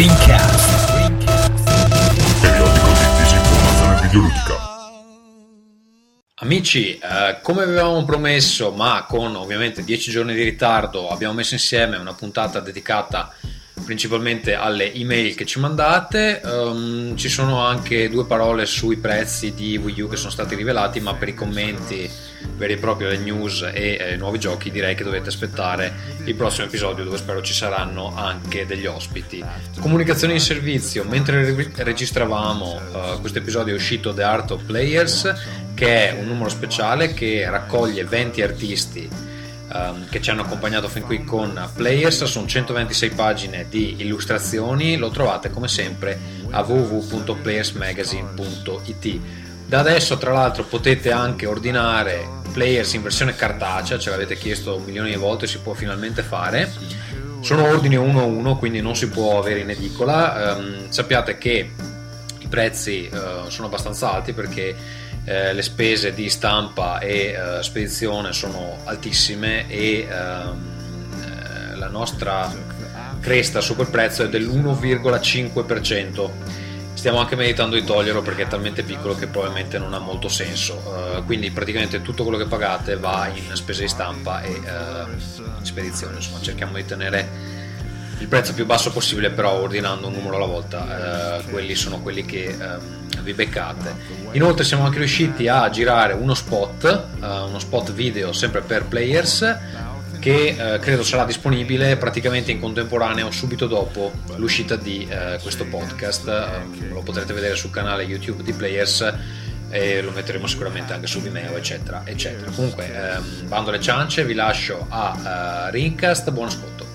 Rincast. Periodico di disinformazione videoludica. Amici, eh, come avevamo promesso, ma con ovviamente 10 giorni di ritardo, abbiamo messo insieme una puntata dedicata principalmente alle email che ci mandate. Um, ci sono anche due parole sui prezzi di Wii U che sono stati rivelati, ma per i commenti veri e propri, le news e eh, nuovi giochi, direi che dovete aspettare il prossimo episodio dove spero ci saranno anche degli ospiti. Comunicazioni in servizio, mentre registravamo uh, questo episodio è uscito The Art of Players, che è un numero speciale che raccoglie 20 artisti um, che ci hanno accompagnato fin qui con Players, sono 126 pagine di illustrazioni, lo trovate come sempre a www.playersmagazine.it. Da adesso tra l'altro potete anche ordinare Players in versione cartacea, ce l'avete chiesto un milione di volte, si può finalmente fare. Sono ordini 1 a 1, quindi non si può avere in edicola. Um, sappiate che i prezzi uh, sono abbastanza alti perché eh, le spese di stampa e eh, spedizione sono altissime e ehm, eh, la nostra cresta su quel prezzo è dell'1,5%. Stiamo anche meditando di toglierlo perché è talmente piccolo che probabilmente non ha molto senso. Uh, quindi praticamente tutto quello che pagate va in spese di stampa e in spedizione. Insomma, cerchiamo di tenere il prezzo più basso possibile, però ordinando un numero alla volta. Uh, quelli sono quelli che um, vi beccate. Inoltre siamo anche riusciti a girare uno spot, uh, uno spot video sempre per players che uh, credo sarà disponibile praticamente in contemporaneo subito dopo l'uscita di uh, questo podcast. Um, lo potrete vedere sul canale YouTube di Players e lo metteremo sicuramente anche su Vimeo eccetera eccetera comunque um, bando alle ciance vi lascio a uh, Rincast buon ascolto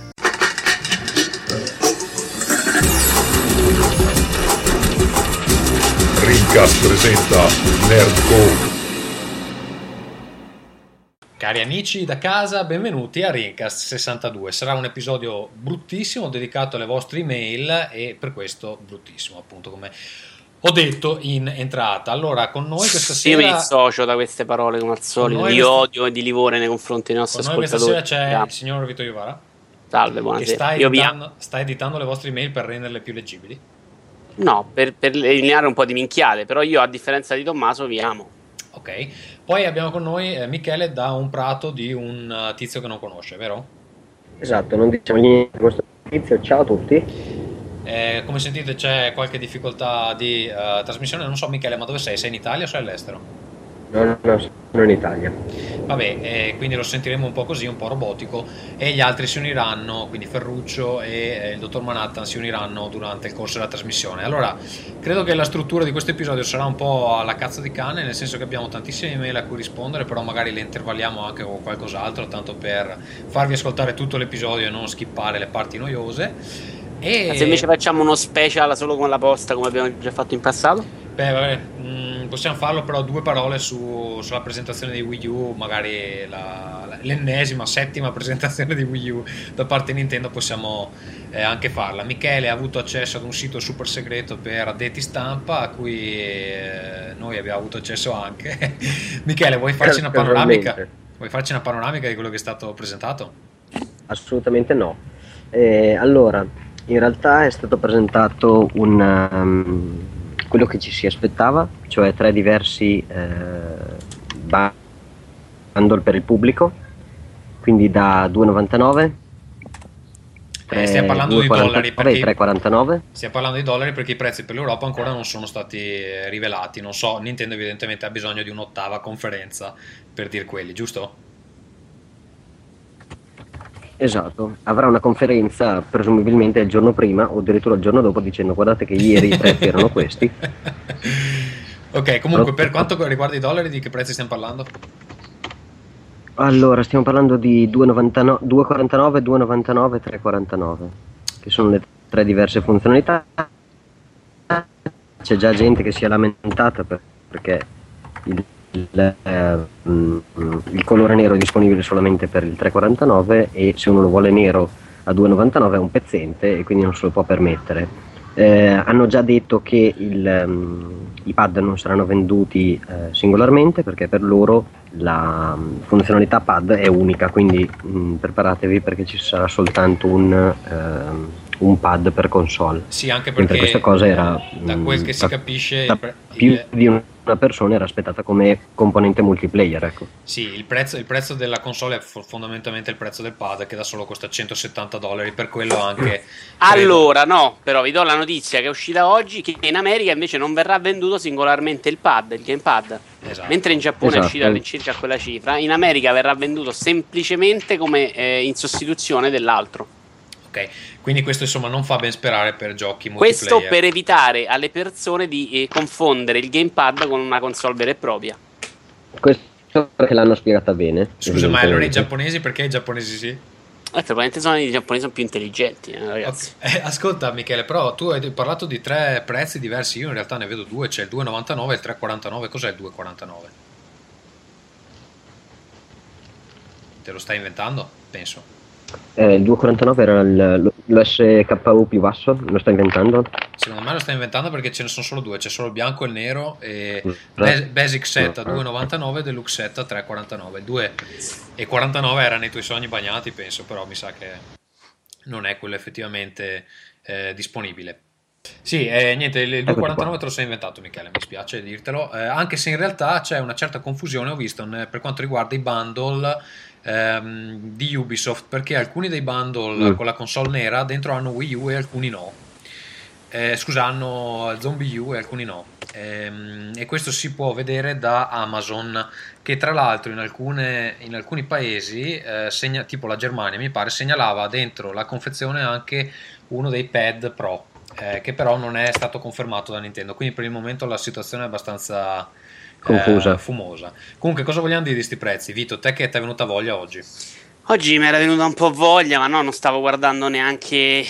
Rincast presenta Nerdcore. Cari amici da casa, benvenuti a Rincast 62. Sarà un episodio bruttissimo dedicato alle vostre email e per questo bruttissimo, appunto come ho detto in entrata. Allora, con noi questa sera. Io mi dissocio da queste parole come al solito di questa... odio e di livore nei confronti dei nostri con ascoltatori. Noi questa sera c'è yeah. il signor Vito Iovara. Salve, buonasera. Che sta editando, sta editando le vostre email per renderle più leggibili. No, per, per eliminare un po' di minchiate, però io a differenza di Tommaso vi amo. Ok, poi abbiamo con noi eh, Michele da un prato di un uh, tizio che non conosce, vero? Esatto, non diciamo niente di questo tizio, ciao a tutti. Eh, come sentite c'è qualche difficoltà di uh, trasmissione, non so Michele, ma dove sei? Sei in Italia o sei all'estero? No, no, sono in Italia. Vabbè, eh, quindi lo sentiremo un po' così, un po' robotico e gli altri si uniranno, quindi Ferruccio e eh, il dottor Manhattan si uniranno durante il corso della trasmissione. Allora, credo che la struttura di questo episodio sarà un po' alla cazzo di cane, nel senso che abbiamo tantissime email a cui rispondere, però magari le intervalliamo anche con qualcos'altro, tanto per farvi ascoltare tutto l'episodio e non skippare le parti noiose. E... Se invece facciamo uno special solo con la posta come abbiamo già fatto in passato? Beh, vabbè, mh, mm, possiamo farlo però due parole su, sulla presentazione di Wii U, magari la, l'ennesima, settima presentazione di Wii U da parte di Nintendo possiamo eh, anche farla. Michele ha avuto accesso ad un sito super segreto per addetti stampa a cui eh, noi abbiamo avuto accesso anche. Michele, vuoi farci una panoramica? Vuoi farci una panoramica di quello che è stato presentato? Assolutamente no. Eh, allora, in realtà è stato presentato un... Um, quello che ci si aspettava, cioè tre diversi eh, bundle per il pubblico, quindi da 2,99 eh, stiamo parlando di dollari perché 3,49 stiamo parlando di dollari perché i prezzi per l'Europa ancora non sono stati eh, rivelati non so, Nintendo evidentemente ha bisogno di un'ottava conferenza per dire quelli, giusto? Esatto, avrà una conferenza presumibilmente il giorno prima o addirittura il giorno dopo dicendo guardate che ieri i prezzi erano questi. Ok, comunque per quanto riguarda i dollari di che prezzi stiamo parlando? Allora, stiamo parlando di 2,49, 2,49, 2,99 3,49, che sono le tre diverse funzionalità. C'è già gente che si è lamentata perché il il, eh, il, colore nero è disponibile solamente per il 349 e se uno lo vuole nero a 2,99 è un pezzente e quindi non se lo può permettere. Eh, hanno già detto che il, um, i pad non saranno venduti eh, singolarmente perché per loro la um, funzionalità pad è unica, quindi um, preparatevi perché ci sarà soltanto un, un pad per console. Sì, anche Mentre perché questa cosa era da quel che mm, si capisce da più il- di una persona era aspettata come componente multiplayer, ecco. Sì, il prezzo, il prezzo della console è fo- fondamentalmente il prezzo del pad che da solo costa 170 dollari, per quello anche... credo- Allora, no, però vi do la notizia che è uscita oggi che in America invece non verrà venduto singolarmente il pad, il gamepad. Esatto. Mentre in Giappone è Esatto. uscita all'incirca quella cifra, in America verrà venduto semplicemente come eh, in sostituzione dell'altro. Ok, quindi questo insomma non fa ben sperare per giochi Questo per evitare alle persone di eh, confondere il gamepad con una console vera e propria. Questo perché l'hanno spiegata bene. Scusa, ma allora i giapponesi perché i giapponesi sì? Eh, probabilmente sono i giapponesi sono più intelligenti, eh, ragazzi. Ok. Eh, ascolta Michele, però tu hai parlato di tre prezzi diversi, io in realtà ne vedo due, c'è il 2,99 e il 3,49, cos'è il 2,49? Te lo stai inventando? Penso. Eh, il 249 era il- l'SKU più basso, lo sto inventando? Secondo me lo stai inventando perché ce ne sono solo due, c'è solo il bianco e il nero e Mm. Bas- Basic Set a 2,99 e Deluxe Set a 3,49. 2,49 era nei tuoi sogni bagnati, penso, però mi sa che non è quello effettivamente eh, disponibile. Sì, eh, niente, il Eccoti 2,49 qua. te lo sei inventato Michele, mi spiace dirtelo, eh, anche se in realtà c'è una certa confusione, ho visto, ne- per quanto riguarda i bundle ehm, di Ubisoft, perché alcuni dei bundle Mm. con la console nera dentro hanno Wii U e alcuni no. Eh, scusa, hanno Zombie U e alcuni no. Ehm, e questo si può vedere da Amazon, che tra l'altro in, alcune- in alcuni paesi, eh, segna- tipo la Germania mi pare, segnalava dentro la confezione anche uno dei pad Pro, eh, che però non è stato confermato da Nintendo. Quindi per il momento la situazione è abbastanza eh, Confusa. fumosa. Comunque, cosa vogliamo dire di questi prezzi? Vito, te che ti è venuta voglia oggi? Oggi mi era venuta un po' voglia, ma no, non stavo guardando neanche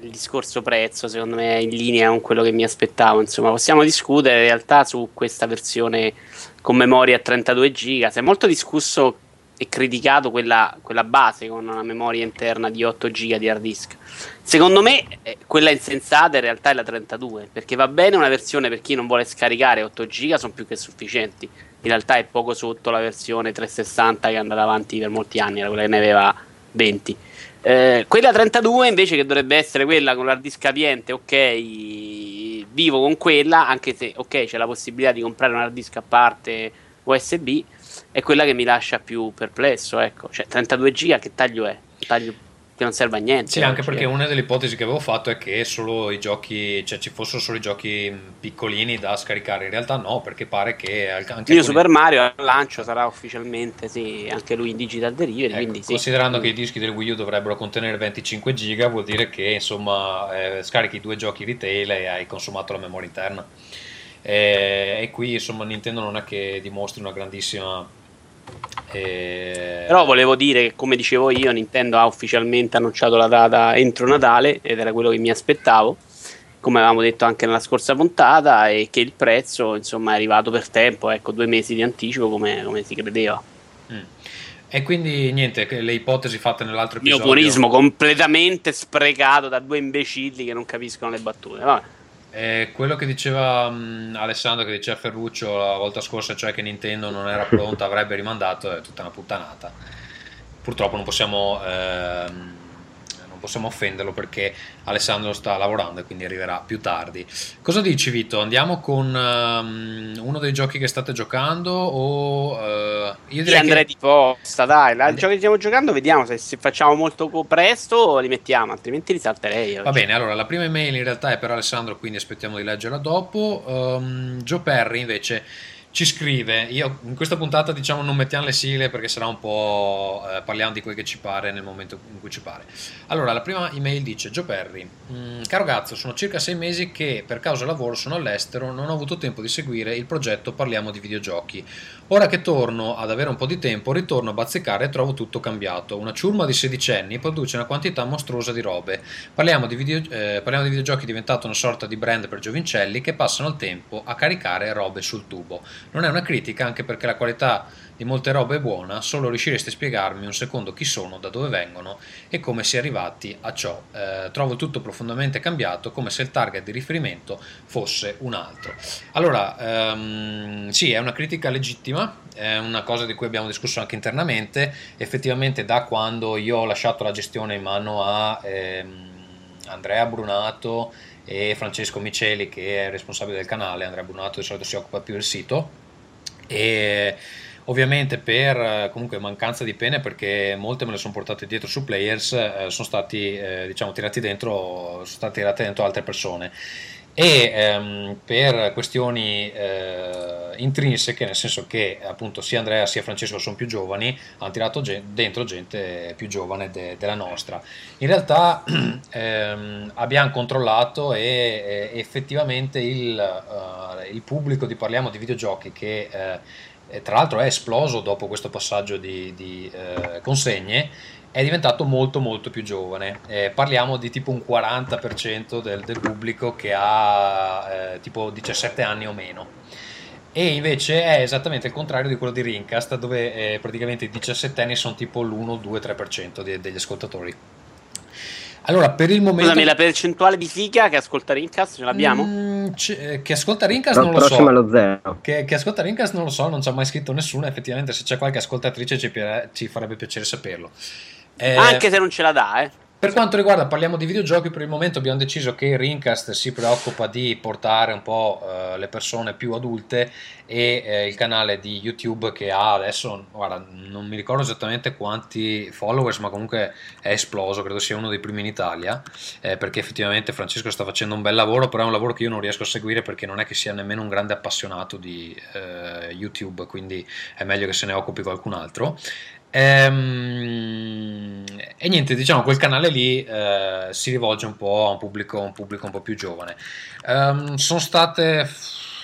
il discorso prezzo, secondo me è in linea con quello che mi aspettavo. Insomma, possiamo discutere in realtà su questa versione con memoria a 32 giga. Si è molto discusso e criticato quella, quella base con una memoria interna di 8 giga di hard disk. Secondo me eh, quella insensata in realtà è la 32, perché va bene una versione per chi non vuole scaricare 8 giga, sono più che sufficienti. In realtà è poco sotto la versione 360 che è andata avanti per molti anni, era quella che ne aveva 20. Eh, quella 32 invece che dovrebbe essere quella con l'hard disk capiente, ok, vivo con quella, anche se ok c'è la possibilità di comprare un hard disk a parte USB, è quella che mi lascia più perplesso, ecco, cioè 32 giga che taglio è? Taglio che non serve a niente. Sì, anche oggi, perché una delle ipotesi che avevo fatto è che solo i giochi, cioè ci fossero solo i giochi piccolini da scaricare. In realtà no, perché pare che anche Io alcuni- Super Mario al lancio sarà ufficialmente, sì, anche lui in digital delivery, Ecco, quindi sì. considerando che i dischi del Wii U dovrebbero contenere 25 giga, vuol dire che insomma eh, scarichi due giochi retail e hai consumato la memoria interna. Eh, e qui insomma Nintendo non è che dimostri una grandissima. Eh, Però volevo dire che, come dicevo io, Nintendo ha ufficialmente annunciato la data entro Natale ed era quello che mi aspettavo, come avevamo detto anche nella scorsa puntata, e che il prezzo insomma è arrivato per tempo, ecco, due mesi di anticipo come, come si credeva. mm. E quindi niente, le ipotesi fatte nell'altro Il mio episodio. buonismo completamente sprecato da due imbecilli che non capiscono le battute. Vabbè. Eh, quello che diceva mh, Alessandro, che diceva Ferruccio la volta scorsa, cioè che Nintendo non era pronta, avrebbe rimandato, è tutta una puttanata. Purtroppo non possiamo, ehm, possiamo offenderlo perché Alessandro sta lavorando e quindi arriverà più tardi. Cosa dici Vito? Andiamo con ehm, uno dei giochi che state giocando o... eh, io Io direi andrei che... di posta, dai. La, il Andi- gioco che stiamo giocando, vediamo se, se facciamo molto presto li mettiamo, altrimenti li salterei. Va bene, allora la prima email in realtà è per Alessandro, quindi aspettiamo di leggerla dopo. Ehm, Joe Perry invece ci scrive, io in questa puntata diciamo non mettiamo le sigle perché sarà un po' eh, parliamo di quel che ci pare nel momento in cui ci pare. Allora la prima email dice Joe Perry, "Mm, caro Gazzo, sono circa sei mesi che per causa lavoro sono all'estero, non ho avuto tempo di seguire il progetto Parliamo di videogiochi. Ora che torno ad avere un po' di tempo, ritorno a bazzicare e trovo tutto cambiato. Una ciurma di sedicenni produce una quantità mostruosa di robe. Parliamo di, video- eh, parliamo di videogiochi diventato una sorta di brand per giovincelli che passano il tempo a caricare robe sul tubo. Non è una critica anche perché la qualità di molte robe buona, solo riuscireste a spiegarmi un secondo chi sono, da dove vengono e come si è arrivati a ciò. Eh, trovo tutto profondamente cambiato, come se il target di riferimento fosse un altro. Allora, ehm, sì, è una critica legittima, è una cosa di cui abbiamo discusso anche internamente. Effettivamente, da quando io ho lasciato la gestione in mano a, ehm, Andrea Brunato e Francesco Miceli che è responsabile del canale, Andrea Brunato di solito si occupa più del sito e ovviamente per comunque mancanza di pene perché molte me le sono portate dietro su players eh, sono stati eh, diciamo tirati dentro sono state tirate dentro altre persone e ehm, per questioni eh, intrinseche, nel senso che appunto sia Andrea sia Francesco sono più giovani, hanno tirato gen- dentro gente più giovane de- della nostra. In realtà ehm, abbiamo controllato e, e effettivamente il, uh, il, pubblico di Parliamo di Videogiochi che eh, tra l'altro è esploso dopo questo passaggio di, di eh, consegne è diventato molto molto più giovane. Eh, parliamo di tipo un 40% del, del pubblico che ha eh, tipo 17 anni o meno. E invece è esattamente il contrario di quello di Rincast, dove eh, praticamente i 17 anni sono tipo l'1, 2, 3% di, degli ascoltatori. Allora, per il momento. Scusami, la percentuale di figa che ascolta Rincast ce l'abbiamo? Mm, c- che ascolta Rincast no, non lo so. Lo zero. Che, che, ascolta Rincast non lo so, non ci ha mai scritto nessuno. Effettivamente, se c'è qualche ascoltatrice ci, ci farebbe piacere saperlo. Eh, Anche se non ce la dà, eh. Per quanto riguarda, parliamo di videogiochi, per il momento abbiamo deciso che Rincast si preoccupa di portare un po' uh, le persone più adulte e uh, il canale di YouTube che ha adesso, guarda, non mi ricordo esattamente quanti followers, ma comunque è esploso, credo sia uno dei primi in Italia, eh, perché effettivamente Francesco sta facendo un bel lavoro, però è un lavoro che io non riesco a seguire perché non è che sia nemmeno un grande appassionato di uh, YouTube, quindi è meglio che se ne occupi qualcun altro. Ehm, e niente, diciamo, quel canale lì eh, si rivolge un po' a un pubblico, un pubblico un po' più giovane. Ehm, sono state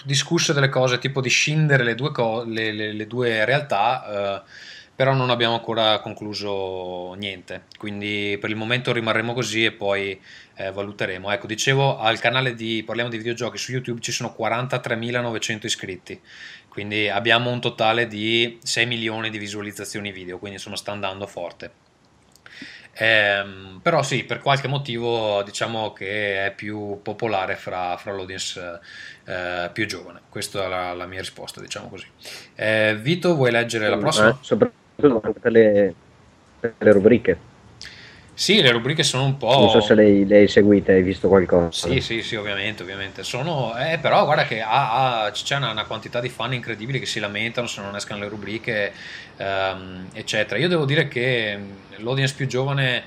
discusse delle cose tipo di scindere le due, co- le, le, le due realtà, eh, però non abbiamo ancora concluso niente. Quindi per il momento rimarremo così e poi eh, valuteremo. Ecco, dicevo, al canale di Parliamo di videogiochi su YouTube ci sono 43.900 iscritti quindi abbiamo un totale di 6 milioni di visualizzazioni video, quindi insomma sta andando forte. Ehm, però sì, per qualche motivo diciamo che è più popolare fra, fra l'audience eh, più giovane. Questa è la, la, mia risposta, diciamo così. Eh, Vito, vuoi leggere la prossima? Eh, soprattutto anche per le, per le rubriche. Sì, le rubriche sono un po'. Non so se le hai seguite, hai visto qualcosa. Sì, sì, sì, ovviamente, ovviamente. Sono... Eh, però guarda che ha, ha, c'è una, una, quantità di fan incredibili che si lamentano se non escano le rubriche, ehm, eccetera. Io devo dire che l'audience più giovane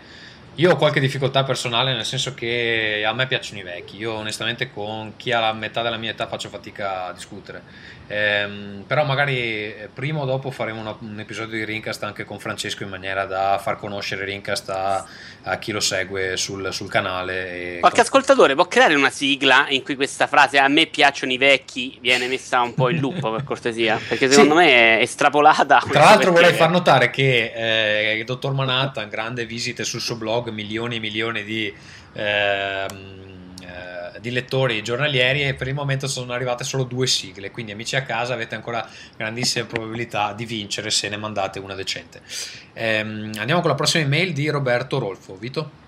io ho qualche difficoltà personale nel senso che a me piacciono i vecchi, io onestamente con chi ha la metà della mia età faccio fatica a discutere, ehm, però magari eh, prima o dopo faremo una, un episodio di Rincast anche con Francesco in maniera da far conoscere Rincast a, a chi lo segue sul, sul canale. Qualche con... ascoltatore può creare una sigla in cui questa frase a me piacciono i vecchi viene messa un po' in loop per cortesia, perché secondo sì. me è estrapolata. Tra l'altro vorrei far notare che eh, il dottor Manhattan, grande visite sul suo blog, milioni e milioni di, ehm, eh, di lettori giornalieri e per il momento sono arrivate solo due sigle, quindi amici a casa avete ancora grandissime probabilità di vincere se ne mandate una decente. Ehm, andiamo con la prossima email di Roberto Rolfo. Vito?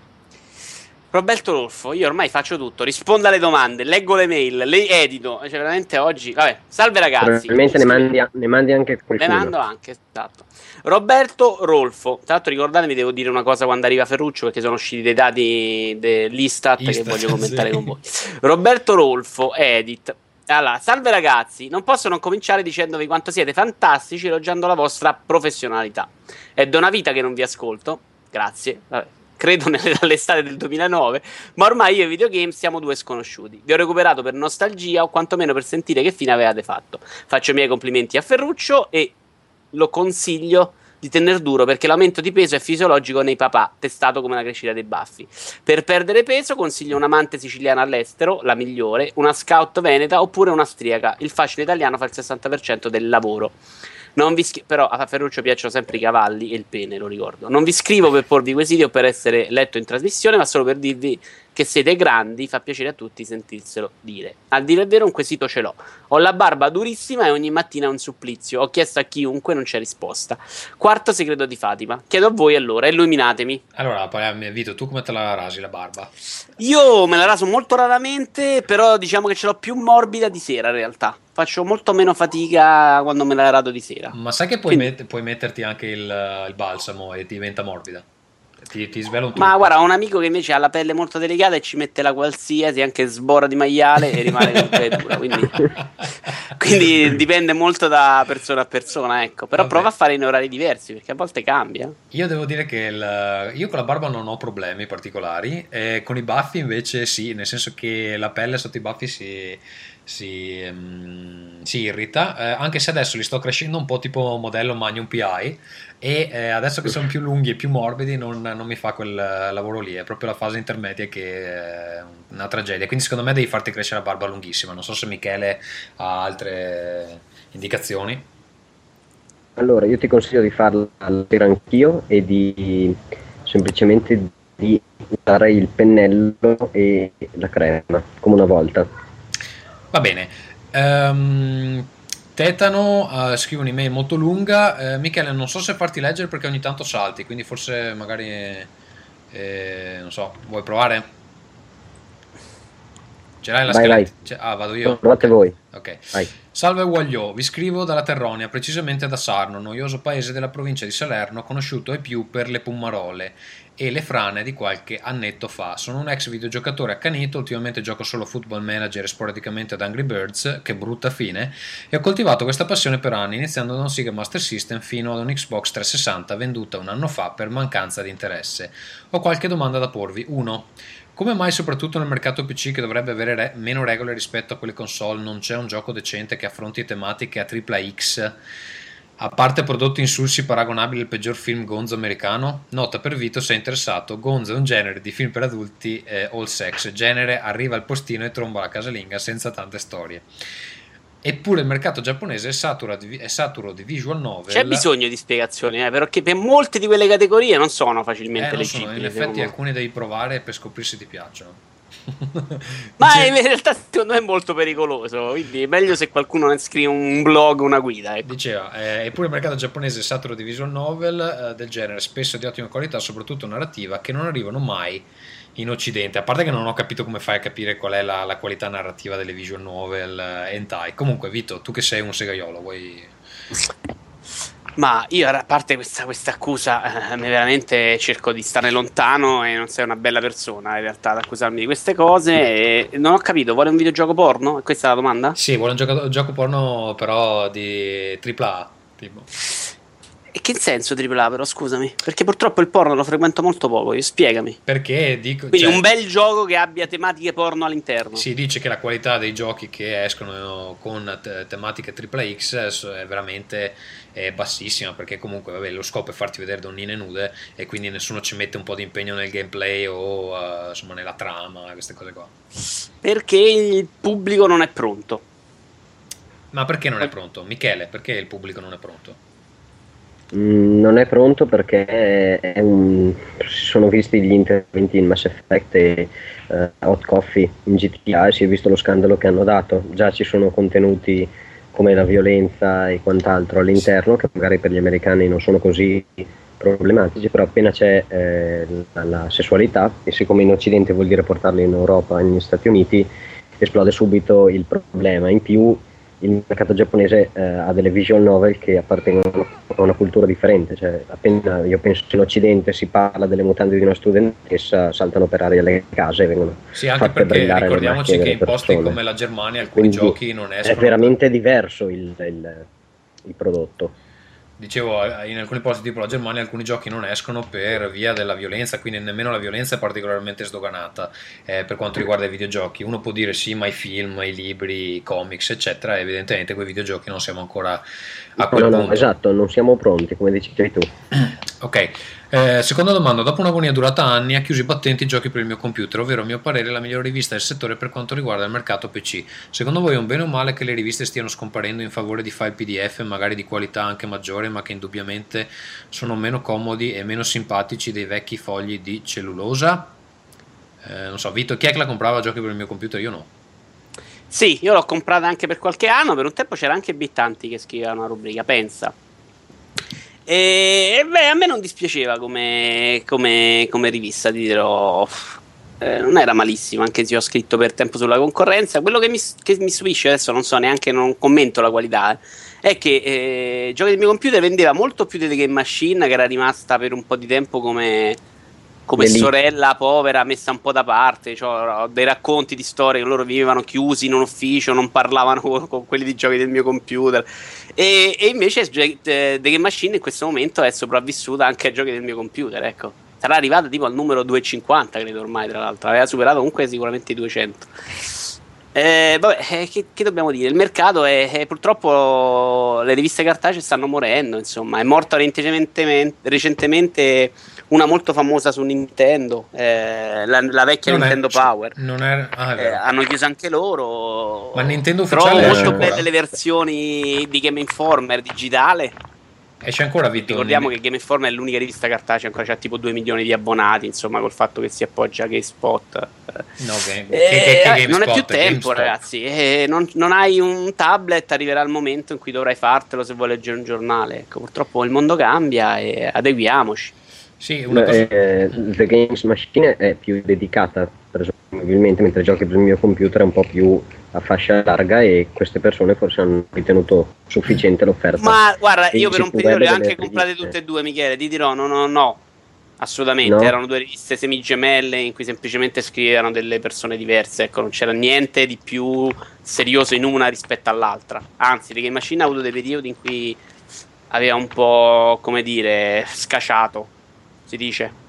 Roberto Rolfo, io ormai faccio tutto, rispondo alle domande, leggo le mail, le edito, cioè veramente oggi, vabbè, salve ragazzi. Probabilmente ne mandi, ne mandi, anche qualcuno. Ne mando anche, esatto. Roberto Rolfo, tra l'altro ricordatemi, devo dire una cosa quando arriva Ferruccio perché sono usciti dei dati dell'Istat Istat, che voglio commentare sì. con voi. Roberto Rolfo, edit. Allora, salve ragazzi, non posso non cominciare dicendovi quanto siete fantastici elogiando la vostra professionalità. È da una vita che non vi ascolto, grazie. Vabbè credo nell'estate del 2009, ma ormai io e i videogame siamo due sconosciuti. Vi ho recuperato per nostalgia o quantomeno per sentire che fine avevate fatto. Faccio i miei complimenti a Ferruccio e lo consiglio di tenere duro perché l'aumento di peso è fisiologico nei papà, testato come la crescita dei baffi. Per perdere peso consiglio un'amante siciliana all'estero, la migliore, una scout veneta oppure una striaca. Il facile italiano fa il 60% del lavoro. Scri- però a Ferruccio piacciono sempre i cavalli e il pene, lo ricordo. Non vi scrivo per porvi quesiti o per essere letto in trasmissione, ma solo per dirvi che siete grandi, fa piacere a tutti sentirselo dire. A dire il vero, un quesito ce l'ho. Ho la barba durissima e ogni mattina è un supplizio. Ho chiesto a chiunque, non c'è risposta. Quarto segreto di Fatima. Chiedo a voi allora, illuminatemi. Allora, Vito, tu come te la rasi la barba? Io me la raso molto raramente, però diciamo che ce l'ho più morbida di sera in realtà. Faccio molto meno fatica quando me la rado di sera. Ma sai che puoi, Quindi... met- puoi metterti anche il, il balsamo e diventa morbida? Ti, ti svelo un trucco. Ma guarda, ho un amico che invece ha la pelle molto delicata e ci mette la qualsiasi, anche sbora di maiale e rimane comunque dura. Quindi, quindi dipende molto da persona a persona, ecco. Però Vabbè. prova a fare in orari diversi perché a volte cambia. Io devo dire che il- io con la barba non ho problemi particolari, e con i baffi invece sì, nel senso che la pelle sotto i baffi si, si, ehm, si irrita, eh, anche se adesso li sto crescendo un po' tipo modello Magnum PI e eh, adesso che sono più lunghi e più morbidi non, non mi fa quel eh, lavoro lì, è proprio la fase intermedia che è una tragedia, quindi secondo me devi farti crescere la barba lunghissima, non so se Michele ha altre indicazioni. Allora, io ti consiglio di farla all'era anch'io e di semplicemente di usare il pennello e la crema, come una volta. Va bene. Ehm, Tetano eh, scrive un'email molto lunga. Eh, Michele, non so se farti leggere perché ogni tanto salti, quindi forse magari eh, non so, vuoi provare? Ce l'hai la Vai, scaletta? vai. Ce- Ah, vado io. Provate voi. Ok. Vai. Salve Guagliò, vi scrivo dalla Terronia, precisamente da Sarno, noioso paese della provincia di Salerno, conosciuto ai più per le pummarole e le frane di qualche annetto fa. Sono un ex videogiocatore accanito, ultimamente gioco solo Football Manager e sporadicamente ad Angry Birds, che brutta fine, e ho coltivato questa passione per anni, iniziando da un Sega Master System fino ad un Xbox 360 venduta un anno fa per mancanza di interesse. Ho qualche domanda da porvi. 1. Come mai soprattutto nel mercato PC che dovrebbe avere re- meno regole rispetto a quelle console non c'è un gioco decente che affronti tematiche a tripla X? A parte prodotti insulsi paragonabili al peggior film gonzo americano? Nota per Vito se è interessato, gonzo è un genere di film per adulti eh, all sex, genere arriva al postino e tromba la casalinga senza tante storie. Eppure il mercato giapponese è saturo di, è saturo di visual novel. C'è bisogno di spiegazioni, eh, perché per molte di quelle categorie non sono Eh, facilmente non sono, leggibili. in effetti alcuni devi provare per scoprirse se ti piacciono. Ma Dice- in realtà secondo me è molto pericoloso, quindi è meglio se qualcuno ne scrive un blog, una guida. Ecco. Diceva, eh, eppure il mercato giapponese è saturo di visual novel eh, del genere, spesso di ottima qualità, soprattutto narrativa, che non arrivano mai in Occidente. A parte che non ho capito come fai a capire qual è la, la qualità narrativa delle visual novel eh, hentai. Comunque, Vito, tu che sei un segaiolo, vuoi... Ma io, a parte questa, questa accusa, eh, veramente cerco di stare lontano e non sei una bella persona in realtà ad accusarmi di queste cose. Non ho capito, vuole un videogioco porno? Questa è la domanda? Sì, vuole un gioco, gioco porno però di AAA, tipo. E che senso AAA però, scusami? Perché purtroppo il porno lo frequento molto poco, spiegami. Perché dico... Quindi cioè- un bel gioco che abbia tematiche porno all'interno. Si dice che la qualità dei giochi che escono con te- tematiche XXX è veramente eh, bassissima perché comunque vabbè, lo scopo è farti vedere donnine nude e quindi nessuno ci mette un po' di impegno nel gameplay o eh, insomma nella trama, queste cose qua. Perché il pubblico non è pronto. Ma perché non è pronto? Michele, perché il pubblico non è pronto? Mm, non è pronto perché è un- si sono visti gli interventi in Mass Effect e eh, Hot Coffee in GTA e si è visto lo scandalo che hanno dato. Già ci sono contenuti come la violenza e quant'altro all'interno che magari per gli americani non sono così problematici, però appena c'è eh, la, sessualità e siccome in Occidente vuol dire portarli in Europa e negli Stati Uniti esplode subito il problema. In più il mercato giapponese eh, ha delle visual novel che appartengono a una cultura differente, cioè appena io penso in Occidente si parla delle mutande di una studentessa, saltano per aria le case e vengono Sì, anche perché ricordiamoci che in posti come la Germania alcuni Quindi giochi non escono. È veramente diverso il, il- il prodotto. Dicevo, eh, in alcuni posti tipo la Germania alcuni giochi non escono per via della violenza, quindi nemmeno la violenza è particolarmente sdoganata eh, per quanto riguarda i videogiochi. Uno può dire sì, ma i film, i libri, i comics, eccetera, evidentemente con i videogiochi non siamo ancora a No, quel no, no, punto. esatto, non siamo pronti, come dicevi tu. Ok, eh, seconda domanda. Dopo un'agonia durata anni, ha chiuso i battenti giochi per il mio computer, ovvero a mio parere la migliore rivista del settore per quanto riguarda il mercato PC. Secondo voi è un bene o male che le riviste stiano scomparendo in favore di file PDF, magari di qualità anche maggiore, ma che indubbiamente sono meno comodi e meno simpatici dei vecchi fogli di cellulosa? Eh, non so, Vito, chi è che la comprava giochi per il mio computer? Io no. Sì, io l'ho comprata anche per qualche anno. Per un tempo c'era anche Bittanti che scriveva una rubrica, pensa. E beh, a me non dispiaceva come, come- come rivista, ti dirò. Eh, non era malissimo, anche se ho scritto per tempo sulla concorrenza. Quello che mi, che mi stupisce, adesso non so neanche, non commento la qualità, eh, è che eh, Giochi del mio computer vendeva molto più delle Game Machine, che era rimasta per un po' di tempo come come sorella povera messa un po' da parte. Cioè, ho dei racconti di storie che loro vivevano chiusi in un ufficio, non parlavano con, con quelli di giochi del mio computer. E, e invece The Game Machine in questo momento è sopravvissuta anche ai giochi del mio computer. Ecco. Sarà arrivata tipo al numero 250, credo ormai, tra l'altro. Aveva superato comunque sicuramente i 200. Eh, vabbè, eh, che, che, dobbiamo dire? Il mercato è, è, purtroppo le riviste cartacee stanno morendo. Insomma, è recentemente, recentemente una molto famosa su Nintendo, eh, la, la, vecchia non Nintendo è, Power. È, ah, eh, hanno chiuso anche loro. Ma Nintendo ufficiale Trovo molto belle le versioni di Game Informer digitale Esce ancora Vittorio. Ricordiamo che Game Informer è l'unica rivista cartacea, ancora c'ha tipo 2 milioni di abbonati, insomma, col fatto che si appoggia a GameSpot. No, eh, che, che, che non è più tempo, ragazzi. Eh, non, non, hai un tablet, arriverà il momento in cui dovrai fartelo se vuoi leggere un giornale. Ecco, purtroppo il mondo cambia e adeguiamoci. Sì, una cosa... eh, The Games Machine è più dedicata, presumibilmente, mentre giochi per il mio computer è un po' più a fascia larga e queste persone forse hanno ritenuto sufficiente l'offerta. Ma guarda, io per un periodo le ho anche comprate tutte e due, Michele, ti dirò, no, no, no, assolutamente, no. erano due riviste semigemelle in cui semplicemente scrivevano delle persone diverse, ecco, non c'era niente di più serioso in una rispetto all'altra. Anzi, The Game Machine ha avuto dei periodi in cui aveva un po', come dire, scacciato, si dice.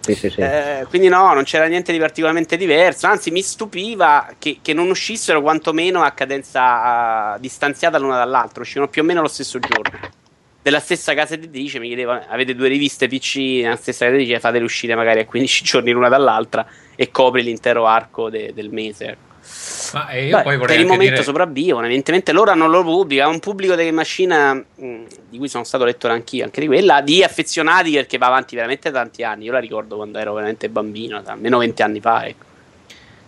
Sì, sì, sì. Eh, quindi no, non c'era niente di particolarmente diverso, anzi mi stupiva che, che non uscissero quantomeno a cadenza uh, distanziata l'una dall'altra, uscivano più o meno lo stesso giorno. Della stessa casa editrice mi chiedeva, avete due riviste PC nella stessa casa editrice, fatele uscire magari a 15 giorni l'una dall'altra e copri l'intero arco de, del mese. Ma eh, io Beh, poi per il momento dire... sopravvivono, evidentemente loro hanno loro pubblico, è un pubblico di macchina mh, mm, di cui sono stato lettore anch'io, anche di quella, di affezionati perché va avanti veramente tanti anni. Io la ricordo quando ero veramente bambino, almeno 20 anni fa. Ecco.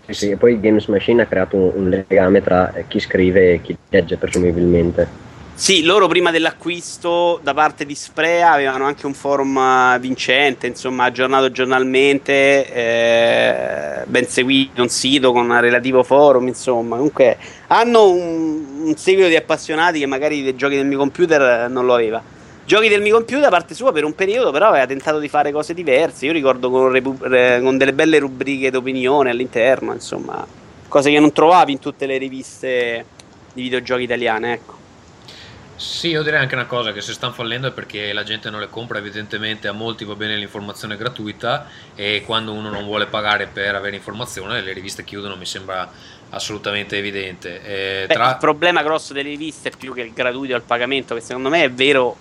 Sì, sì, e poi Games Machine ha creato un, un legame tra chi scrive e chi legge, presumibilmente. Sì, loro prima dell'acquisto da parte di Sprea avevano anche un forum eh, vincente, insomma, aggiornato giornalmente, eh, ben seguito, un sito con un relativo forum, insomma, comunque hanno un, un seguito di appassionati che magari dei giochi del mio computer non lo aveva. Giochi del mio computer, a parte sua, per un periodo però aveva tentato di fare cose diverse. Io ricordo con, repu- con delle belle rubriche d'opinione all'interno, insomma, cose che non trovavi in tutte le riviste di videogiochi italiane, ecco. Sì, io direi anche una cosa, che se stanno fallendo è perché la gente non le compra, evidentemente a molti va bene l'informazione gratuita e quando uno non vuole pagare per avere informazione le riviste chiudono, mi sembra assolutamente evidente. Eh, Beh, tra... Il problema grosso delle riviste è più che il gratuito al pagamento, che secondo me è vero,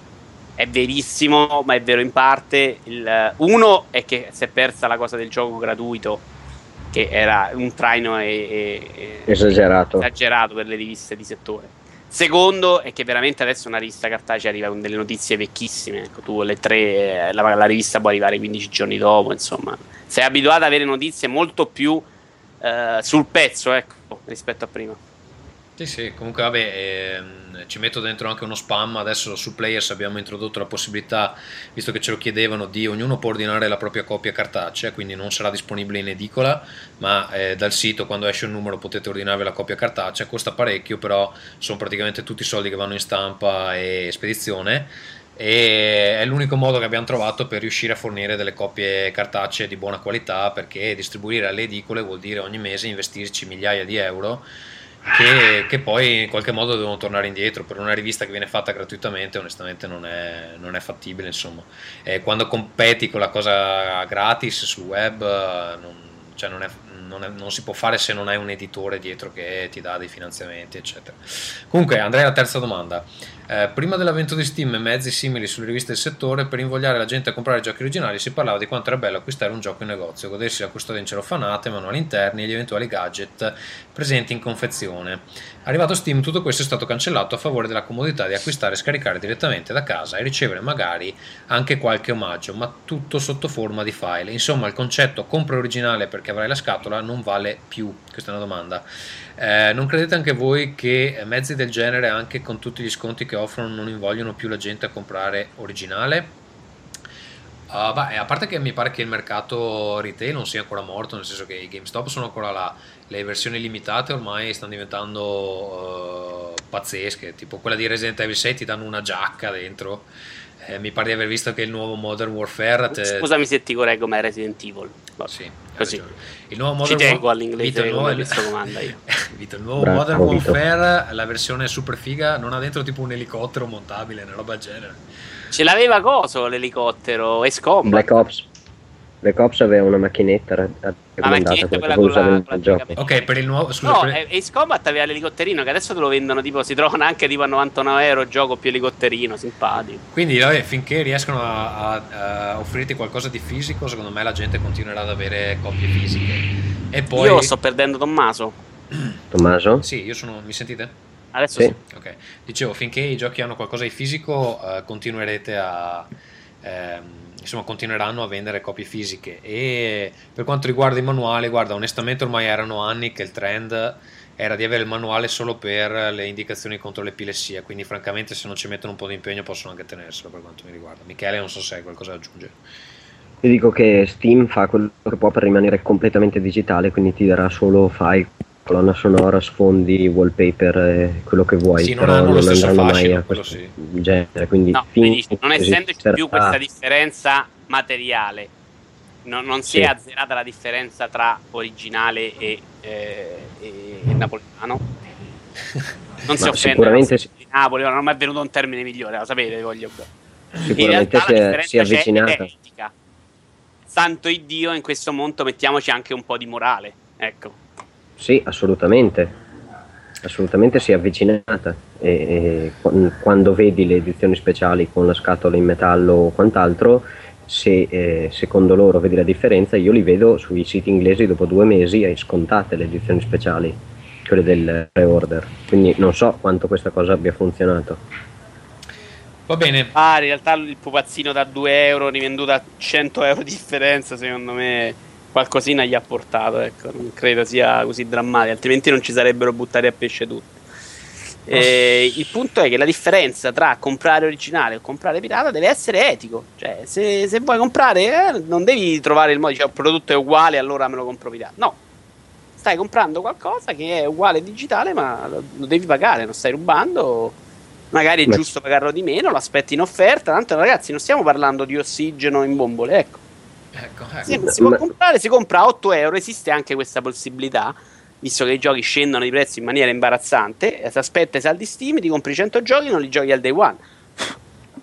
è verissimo, ma è vero in parte. Il, uno è che si è persa la cosa del gioco gratuito, che era un traino e, e, esagerato. esagerato per le riviste di settore Secondo è che veramente adesso una rivista cartacea arriva con delle notizie vecchissime. Ecco, tu le tre, la, la, rivista può arrivare 15 giorni dopo. Insomma, sei abituato ad avere notizie molto più eh, sul pezzo ecco, rispetto a prima. Sì, sì, comunque vabbè, ehm, ci metto dentro anche uno spam, adesso su Players abbiamo introdotto la possibilità, visto che ce lo chiedevano, di ognuno può ordinare la propria copia cartacea, quindi non sarà disponibile in edicola, ma eh, dal sito quando esce un numero potete ordinarvi la copia cartacea, costa parecchio, però sono praticamente tutti i soldi che vanno in stampa e spedizione. E è l'unico modo che abbiamo trovato per riuscire a fornire delle copie cartacee di buona qualità perché distribuire alle edicole vuol dire ogni mese investirci migliaia di euro che, che, poi in qualche modo devono tornare indietro. Per una rivista che viene fatta gratuitamente onestamente non è, non è fattibile insomma. E quando competi con la cosa gratis sul web non, cioè non, è, è, non, si può fare se non hai un editore dietro che ti dà dei finanziamenti eccetera. Comunque andrei alla terza domanda eh, prima dell'avvento di Steam e mezzi simili sulle riviste del settore, per invogliare la gente a comprare giochi originali si parlava di quanto era bello acquistare un gioco in negozio, godersi la custodia in cerofanate, manuali interni e gli eventuali gadget presenti in confezione. Arrivato Steam tutto questo è stato cancellato a favore della comodità di acquistare e scaricare direttamente da casa e ricevere magari anche qualche omaggio, ma tutto sotto forma di file. Insomma, il concetto compra originale perché avrai la scatola non vale più. Questa è una domanda. Eh, non credete anche voi che mezzi del genere, anche con tutti gli sconti che offrono, non invogliono più la gente a comprare originale? Uh, beh, a parte che mi pare che il mercato retail non sia ancora morto, nel senso che i GameStop sono ancora là, le versioni limitate ormai stanno diventando uh, pazzesche, tipo quella di Resident Evil 6 ti danno una giacca dentro. Eh, mi pare di aver visto che il nuovo Modern Warfare. Te... Scusami se ti correggo, ma è Resident Evil. Vabbè, sì, così. Il nuovo Modern Ci tengo all'inglese, Vito, il nuovo... visto comanda io. Vito, il nuovo Bravo, Modern Warfare, la versione super figa, non ha dentro tipo un elicottero montabile, una roba del genere. Ce l'aveva coso l'elicottero? Escom. Black Ops. Black Ops aveva una macchinetta raccomandata quella con la, con la Ok, per il nuovo scusa, No, per... Ace Combat aveva l'elicotterino che adesso te lo vendono tipo si trovano anche tipo a 99 euro gioco più elicotterino, simpatico. Quindi vabbè, finché riescono a, a, a, offrirti qualcosa di fisico, secondo me la gente continuerà ad avere copie fisiche. E poi Io sto perdendo Tommaso. Tommaso? Sì, io sono mi sentite? Adesso sì. sì. Ok. Dicevo, finché i giochi hanno qualcosa di fisico, uh, continuerete a. Ehm, insomma, continueranno a vendere copie fisiche. E per quanto riguarda i manuali, guarda, onestamente ormai erano anni che il trend era di avere il manuale solo per le indicazioni contro l'epilessia. Quindi, francamente, se non ci mettono un po' di impegno, possono anche tenerselo per quanto mi riguarda. Michele, non so se hai qualcosa da aggiungere. Io dico che Steam fa quello che può per rimanere completamente digitale, quindi ti darà solo file colonna sonora, sfondi, wallpaper, eh, quello che vuoi, sì, però non, non andranno mai a questo sì. genere. Quindi no, benissimo. non essendoci più questa differenza materiale, no, non si sì. è azzerata la differenza tra originale e, eh, e, napoletano. Non si offende sicuramente si... di Napoli, non mi è venuto un termine migliore, lo sapete, voglio Sicuramente si è, si è avvicinata. Santo Dio, in questo mondo mettiamoci anche un po' di morale, ecco. Sì, assolutamente. Assolutamente si è avvicinata e, e, quando vedi le edizioni speciali con la scatola in metallo o quant'altro, se eh, secondo loro vedi la differenza, io li vedo sui siti inglesi dopo due mesi e scontate le edizioni speciali, quelle del pre-order. Quindi non so quanto questa cosa abbia funzionato. Va bene. Ah, in realtà il pupazzino da 2 euro rivenduto a 100 euro di differenza, secondo me qualcosina gli ha portato, ecco, non credo sia così drammatico, altrimenti non ci sarebbero buttati a pesce tutti. E il punto è che la differenza tra comprare originale e comprare pirata deve essere etico. Cioè, se, se vuoi comprare, eh, non devi trovare il modo, cioè, il prodotto è uguale, allora me lo compro pirata. No, stai comprando qualcosa che è uguale digitale, ma lo, lo devi pagare, non stai rubando. Magari è Beh. giusto pagarlo di meno, lo aspetti in offerta. Tanto, ragazzi, non stiamo parlando di ossigeno in bombole, ecco. Ecco, ecco. Sì, si può comprare, si compra a 8 euro, esiste anche questa possibilità, visto che i giochi scendono di prezzo in maniera imbarazzante, eh, ti aspetta i saldi Steam, ti compri 100 giochi e non li giochi al day one.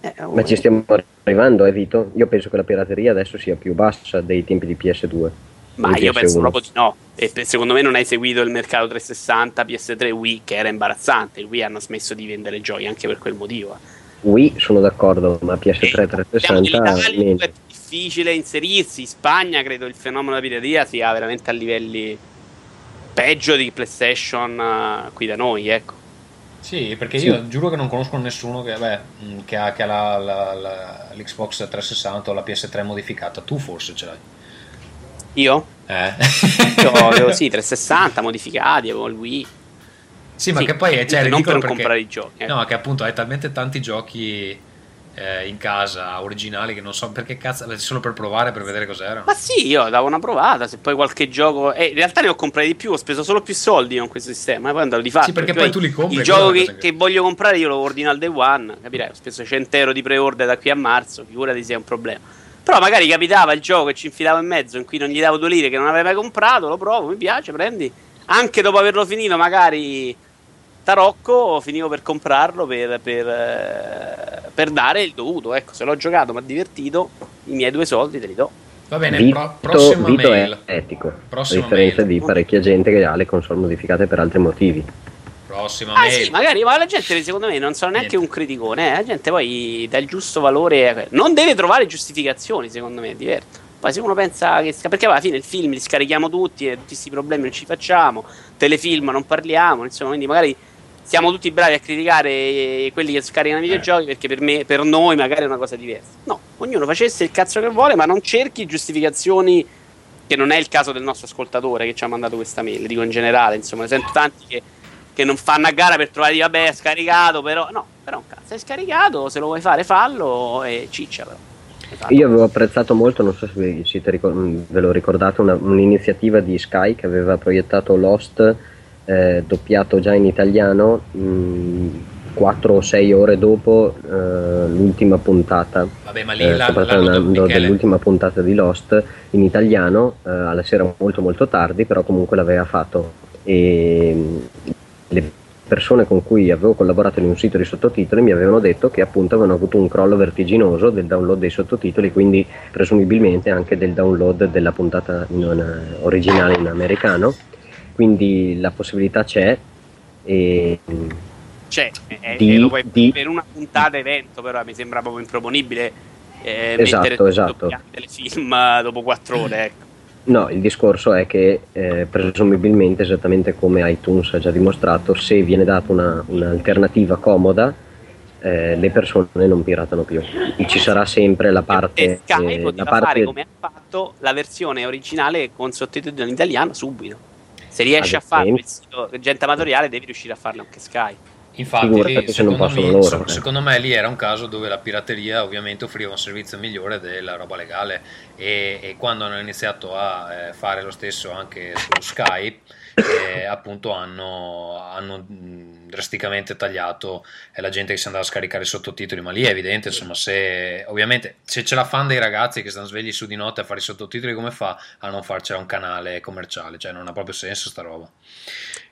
Eh, oh. Ma ci stiamo arrivando, eh Vito? Io penso che la pirateria adesso sia più bassa dei tempi di PS2. Ma io PS1. penso proprio di no. E secondo me non hai seguito il mercato 360, PS3, Wii, che era imbarazzante. Wii hanno smesso di vendere giochi anche per quel motivo. Wii sono d'accordo, ma PS3 360 difficile inserirsi. In Spagna credo il fenomeno della pirateria sia veramente a livelli peggio di PlayStation uh, qui da noi, ecco. Sì, perché sì. io giuro che non conosco nessuno che, beh, che ha, che ha la, la, la, l'Xbox 360 o la PS3 modificata. Tu forse ce l'hai. Io? Eh. io avevo sì, 360 modificati, avevo il Wii. Sì, ma sì, che poi è cioè, non per perché, comprare i giochi. Eh. No, che appunto hai talmente tanti giochi eh, in casa originali che non so perché cazzo, solo per provare, per vedere cos'era. Ma sì, io davo una provata, se poi qualche gioco... Eh, in realtà ne ho comprati di più, ho speso solo più soldi con questo sistema, e poi andavo di fatto. Sì, perché, perché poi tu li compri. Il gioco che, che, voglio comprare io lo ordino al day one, capirai, ho speso 100 euro di pre-order da qui a marzo, figurati se è un problema. Però magari capitava il gioco che ci infilavo in mezzo, in cui non gli davo due lire che non avrei mai comprato, lo provo, mi piace, prendi. Anche dopo averlo finito, magari tarocco finivo per comprarlo per, per, eh, per, dare il dovuto. Ecco, se l'ho giocato, mi ha divertito, i miei due soldi te li do. Va bene, Vito, pro- prossima Vito mail. è etico, prossima a differenza mail. di parecchia gente che ha le console modificate per altri motivi. Prossima ah, mail. sì, magari, ma la gente secondo me non sono neanche Niente. un criticone, eh? la gente poi dà il giusto valore, non deve trovare giustificazioni, secondo me, è diverso. Poi se uno pensa che. Perché alla fine il film li scarichiamo tutti e tutti questi problemi non ci facciamo, telefilm non parliamo, insomma, quindi magari siamo tutti bravi a criticare quelli che scaricano i videogiochi perché per, me, per noi magari è una cosa diversa. No, ognuno facesse il cazzo che vuole, ma non cerchi giustificazioni che non è il caso del nostro ascoltatore che ci ha mandato questa mail, dico in generale, insomma, ne sento tanti che, che non fanno a gara per trovare, vabbè, è scaricato, però no, però un cazzo, è scaricato, se lo vuoi fare fallo e ciccia però. Esatto. Io avevo apprezzato molto, non so se vi, ricor- ve lo ricordate, una, un'iniziativa di Sky che aveva proiettato Lost eh, doppiato già in italiano mh, 4 o 6 ore dopo eh, l'ultima puntata. Vabbè, ma lì eh, la, parlando dell'ultima puntata di Lost in italiano, eh, alla sera molto molto tardi, però comunque l'aveva fatto. E le persone con cui avevo collaborato in un sito di sottotitoli mi avevano detto che appunto avevano avuto un crollo vertiginoso del download dei sottotitoli, quindi presumibilmente anche del download della puntata in, uh, originale in americano. Quindi la possibilità c'è. E, c'è, eh, di, lo puoi, di, per una puntata evento, però mi sembra proprio improponibile eh, esatto, esatto. telefilm dopo quattro ore. Ecco. No, il discorso è che eh, presumibilmente, esattamente come iTunes ha già dimostrato, se viene data una, un'alternativa comoda, eh, le persone non piratano più. Ci sarà sempre la parte. E Sky eh, la parte... fare come ha fatto la versione originale con sottotitoli in italiano subito. Se riesci a farlo il sito gente amatoriale, devi riuscire a farlo anche Sky. Infatti, secondo, me, loro, secondo me lì era un caso dove la pirateria ovviamente offriva un servizio migliore della roba legale e, e quando hanno iniziato a eh, fare lo stesso anche su Skype eh, appunto hanno, hanno drasticamente tagliato eh, la gente che si andava a scaricare i sottotitoli ma lì è evidente insomma se ovviamente se c'è la fan dei ragazzi che stanno svegli su di notte a fare i sottotitoli come fa a non farcela un canale commerciale cioè non ha proprio senso sta roba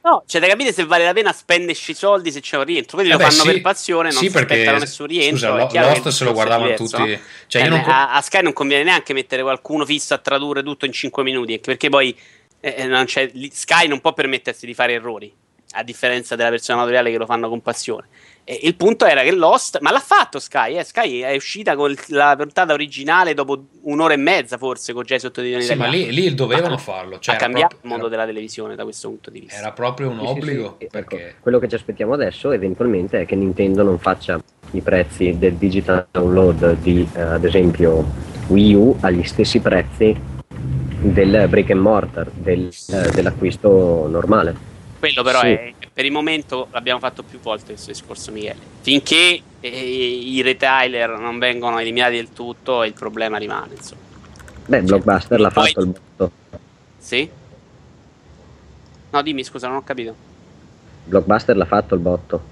No, c'è da capire se vale la pena spenderci i soldi se c'è un rientro. Quelli eh lo beh, fanno sì, per passione, non sì, si aspettano nessun rientro. Scusa, Lost se lo guardavano tutti. No? Cioè, cioè, non... a, a, Sky non conviene neanche mettere qualcuno fisso a tradurre tutto in 5 minuti, perché poi eh, eh non Sky non può permettersi di fare errori, a differenza della versione amatoriale che lo fanno con passione. E il punto era che Lost, ma l'ha fatto Sky, eh? Sky è uscita con la puntata originale dopo un'ora e mezza forse con già i sottotitoli Sì, ma lì, lì dovevano farlo. Cioè ha cambiato proprio, il mondo era, della televisione da questo punto di vista. Era proprio un obbligo. Sì, sì, perché... ecco, quello che ci aspettiamo adesso eventualmente è che Nintendo non faccia i prezzi del digital download di eh, ad esempio Wii U agli stessi prezzi del brick and mortar, del, eh, dell'acquisto normale. Quello però sì. è, per il momento l'abbiamo fatto più volte questo discorso Michele. Finché eh, i retailer non vengono eliminati del tutto il problema rimane. Insomma. Beh, cioè, Blockbuster l'ha poi... fatto il botto. Sì? No, dimmi scusa, non ho capito. Blockbuster l'ha fatto il botto.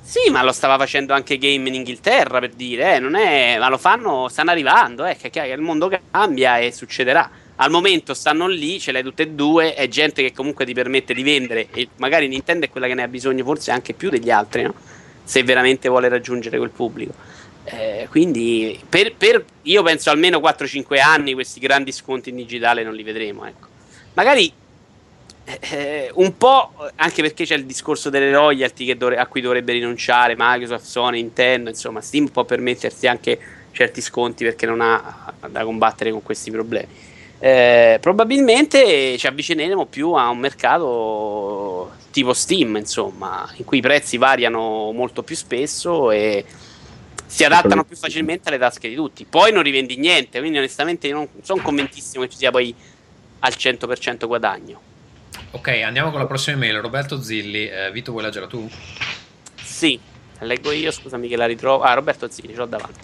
Sì, ma lo stava facendo anche Game in Inghilterra per dire, eh, non è, ma lo fanno, stanno arrivando, eh, che, che il mondo cambia e succederà. Al momento stanno lì, ce l'hai tutte e due, è gente che comunque ti permette di vendere e magari Nintendo è quella che ne ha bisogno forse anche più degli altri, no? Se veramente vuole raggiungere quel pubblico. Eh, quindi per, per, io penso almeno 4-5 anni questi grandi sconti in digitale non li vedremo, ecco. Magari eh, un po' anche perché c'è il discorso delle royalty dovre- a cui dovrebbe rinunciare Microsoft, Sony, Nintendo, insomma Steam può permettersi anche certi sconti perché non ha da combattere con questi problemi. Eh, probabilmente ci avvicineremo più a un mercato tipo Steam, insomma, in cui i prezzi variano molto più spesso e si adattano più facilmente alle tasche di tutti. Poi non rivendi niente, quindi onestamente io non sono convintissimo che ci sia poi al 100% guadagno. Ok, andiamo con la prossima email. Roberto Zilli, eh, Vito vuoi leggerla tu? Sì, leggo io, scusami che la ritrovo. Ah, Roberto Zilli, ce l'ho davanti.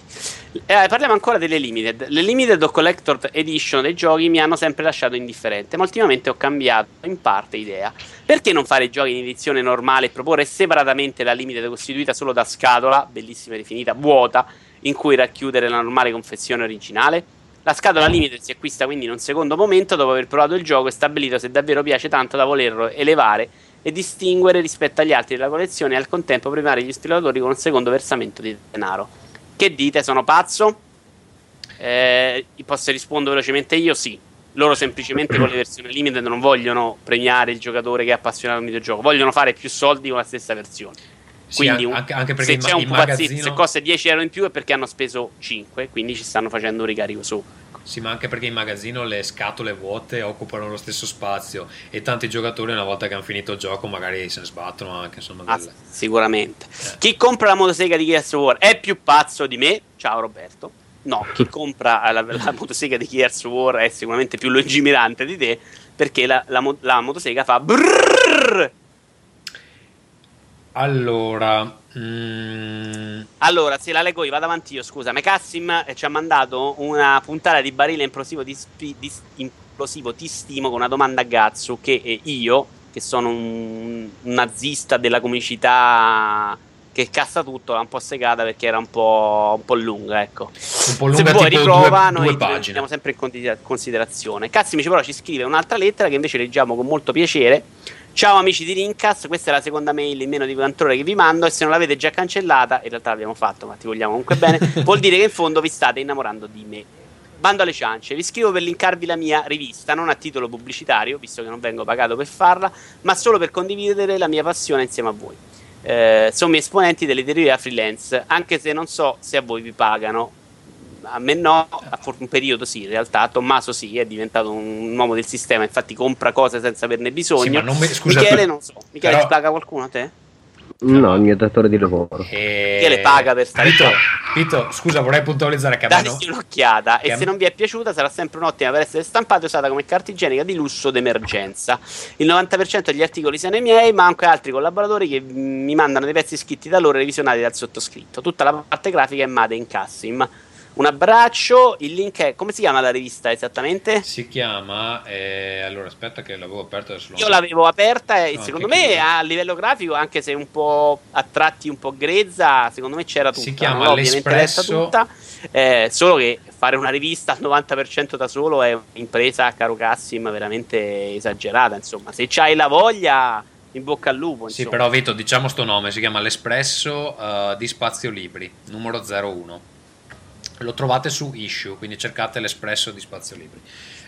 Eh, parliamo ancora delle limited. Le limited o collector edition dei giochi mi hanno sempre lasciato indifferente, ma ultimamente ho cambiato in parte idea. Perché non fare giochi in edizione normale e proporre separatamente la limited costituita solo da scatola, bellissima e definita, vuota, in cui racchiudere la normale confezione originale? La scatola limited si acquista quindi in un secondo momento dopo aver provato il gioco e stabilito se davvero piace tanto da volerlo elevare e distinguere rispetto agli altri della collezione e al contempo premiare gli spiegatori con un secondo versamento di denaro. Che dite? Sono pazzo? Eh, posso rispondere velocemente io? Sì. Loro semplicemente con le versioni limited non vogliono premiare il giocatore che è appassionato al videogioco, vogliono fare più soldi con la stessa versione. Quindi sì, anche, anche se c'è un pupazzino magazzino... se costa 10 euro in più è perché hanno speso 5, quindi ci stanno facendo un ricarico su. Sì, ma anche perché in magazzino le scatole vuote occupano lo stesso spazio e tanti giocatori una volta che hanno finito il gioco magari se ne sbattono anche. Insomma, ah, sicuramente. Eh. Chi compra la motosega di Gears of War è più pazzo di me. Ciao Roberto. No, chi compra la, la motosega di Gears of War è sicuramente più lungimirante di te perché la, la, la motosega fa brrrr allora, Mm. Allora, se la leggo io, vado avanti io, scusa. Mecassim ci ha mandato una puntata di barile implosivo, di, spi- di implosivo ti stimo con una domanda a Gazzu che io, che sono un, un nazista della comicità che cassa tutto, l'ha un po' segata perché era un po', un po lunga, ecco. Un po' lunga, Se vuoi riprova, due, noi teniamo sempre in considerazione. Cassimici però ci scrive un'altra lettera che invece leggiamo con molto piacere. Ciao amici di Rincast, questa è la seconda mail in meno di 40 ore che vi mando e se non l'avete già cancellata, in realtà l'abbiamo fatto, ma ti vogliamo comunque bene, vuol dire che in fondo vi state innamorando di me. Bando alle ciance, vi scrivo per linkarvi la mia rivista, non a titolo pubblicitario, visto che non vengo pagato per farla, ma solo per condividere la mia passione insieme a voi eh, sono esponenti delle derive freelance, anche se non so se a voi vi pagano. A me no, a un periodo sì, in realtà Tommaso sì, è diventato un uomo del sistema, infatti compra cose senza averne bisogno. Sì, non mi, scusa, Michele non so, Michele però... ti paga qualcuno a te? No, il mio datore di lavoro. E... Che le paga per stare Pito, Pito, scusa, vorrei puntualizzare che Date no... un'occhiata che e se non vi è piaciuta sarà sempre un'ottima per essere stampata e usata come carta igienica di lusso d'emergenza. Il 90% degli articoli sono i miei, ma anche altri collaboratori che mi mandano dei pezzi scritti da loro e revisionati dal sottoscritto. Tutta la parte grafica è Made in Cassim un abbraccio. Il link è come si chiama la rivista esattamente? Si chiama eh, allora aspetta che l'avevo aperta adesso. Io l'avevo aperta e no, secondo me chiuso. a livello grafico, anche se un po' a tratti un po' grezza, secondo me c'era tutta. Si chiama no? L'Espresso. Tutta, eh, solo che fare una rivista al 90% da solo è un'impresa, caro Cassim, veramente esagerata. Insomma, se c'hai la voglia in bocca al lupo. Insomma. Sì, però Vito, diciamo sto nome, si chiama L'Espresso uh, di Spazio Libri, numero 01 lo trovate su Issue, quindi cercate l'espresso di Spazio Libri.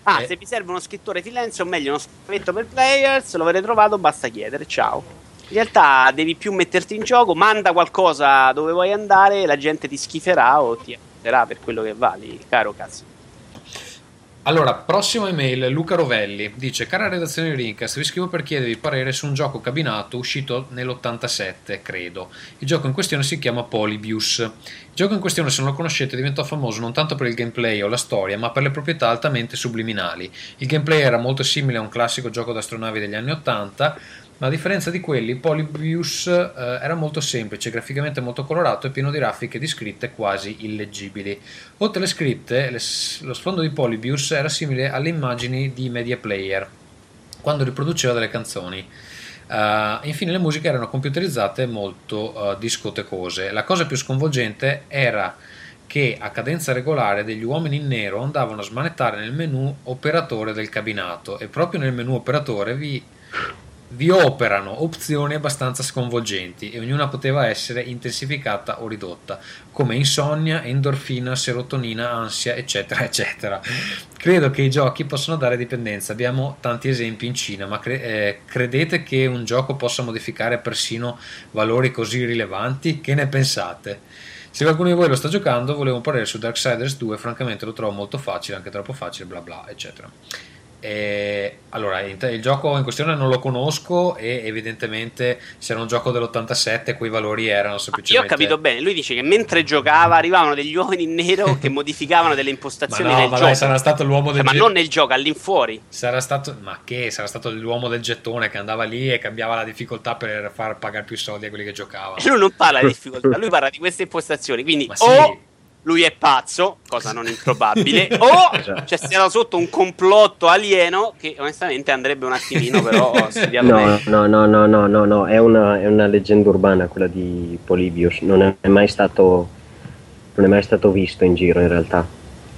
Ah, e... se vi serve uno scrittore freelance o meglio uno scritto per players, lo avete trovato, basta chiedere, ciao. In realtà devi più metterti in gioco, manda qualcosa dove vuoi andare, la gente ti schiferà o ti accetterà per quello che vali, caro cazzo. Allora, prossima email, Luca Rovelli dice: Cara redazione Rincast, vi scrivo per chiedervi parere su un gioco cabinato uscito nell'87, credo. Il gioco in questione si chiama Polybius. Il gioco in questione, se non lo conoscete, diventò famoso non tanto per il gameplay o la storia, ma per le proprietà altamente subliminali. Il gameplay era molto simile a un classico gioco d'astronavi degli anni 80 ma a differenza di quelli Polybius eh, era molto semplice, graficamente molto colorato e pieno di raffiche di scritte quasi illeggibili. Oltre alle scritte, le, lo sfondo di Polybius era simile alle immagini di Media Player, quando riproduceva delle canzoni. Uh, infine le musiche erano computerizzate molto uh, discotecose. La cosa più sconvolgente era che a cadenza regolare degli uomini in nero andavano a smanettare nel menu operatore del cabinato e proprio nel menu operatore vi vi operano opzioni abbastanza sconvolgenti e ognuna poteva essere intensificata o ridotta, come insonnia, endorfina, serotonina, ansia, eccetera, eccetera. Credo che i giochi possano dare dipendenza, abbiamo tanti esempi in Cina, ma cre- eh, credete che un gioco possa modificare persino valori così rilevanti? Che ne pensate? Se qualcuno di voi lo sta giocando, volevo parlare su Darksiders 2, francamente lo trovo molto facile, anche troppo facile, bla bla, eccetera. E, allora, il gioco in questione non lo conosco e evidentemente se era un gioco dell'87 quei valori erano semplicemente... Io ho capito bene, lui dice che mentre giocava arrivavano degli uomini in nero che modificavano delle impostazioni ma no, nel ma gioco. Dai, sarà stato l'uomo cioè, del cioè, Ma non nel gioco, all'infuori. Sarà stato... Ma che? Sarà stato l'uomo del gettone che andava lì e cambiava la difficoltà per far pagare più soldi a quelli che giocavano. Lui non parla di difficoltà, lui parla di queste impostazioni, quindi ma o lui è pazzo, cosa non improbabile, o esatto. c'è stato sotto un complotto alieno che onestamente andrebbe un attimino però studiato no, no, no, no, no, no, no, è una, è una leggenda urbana quella di Polybius, non è mai stato, non è mai stato visto in giro in realtà,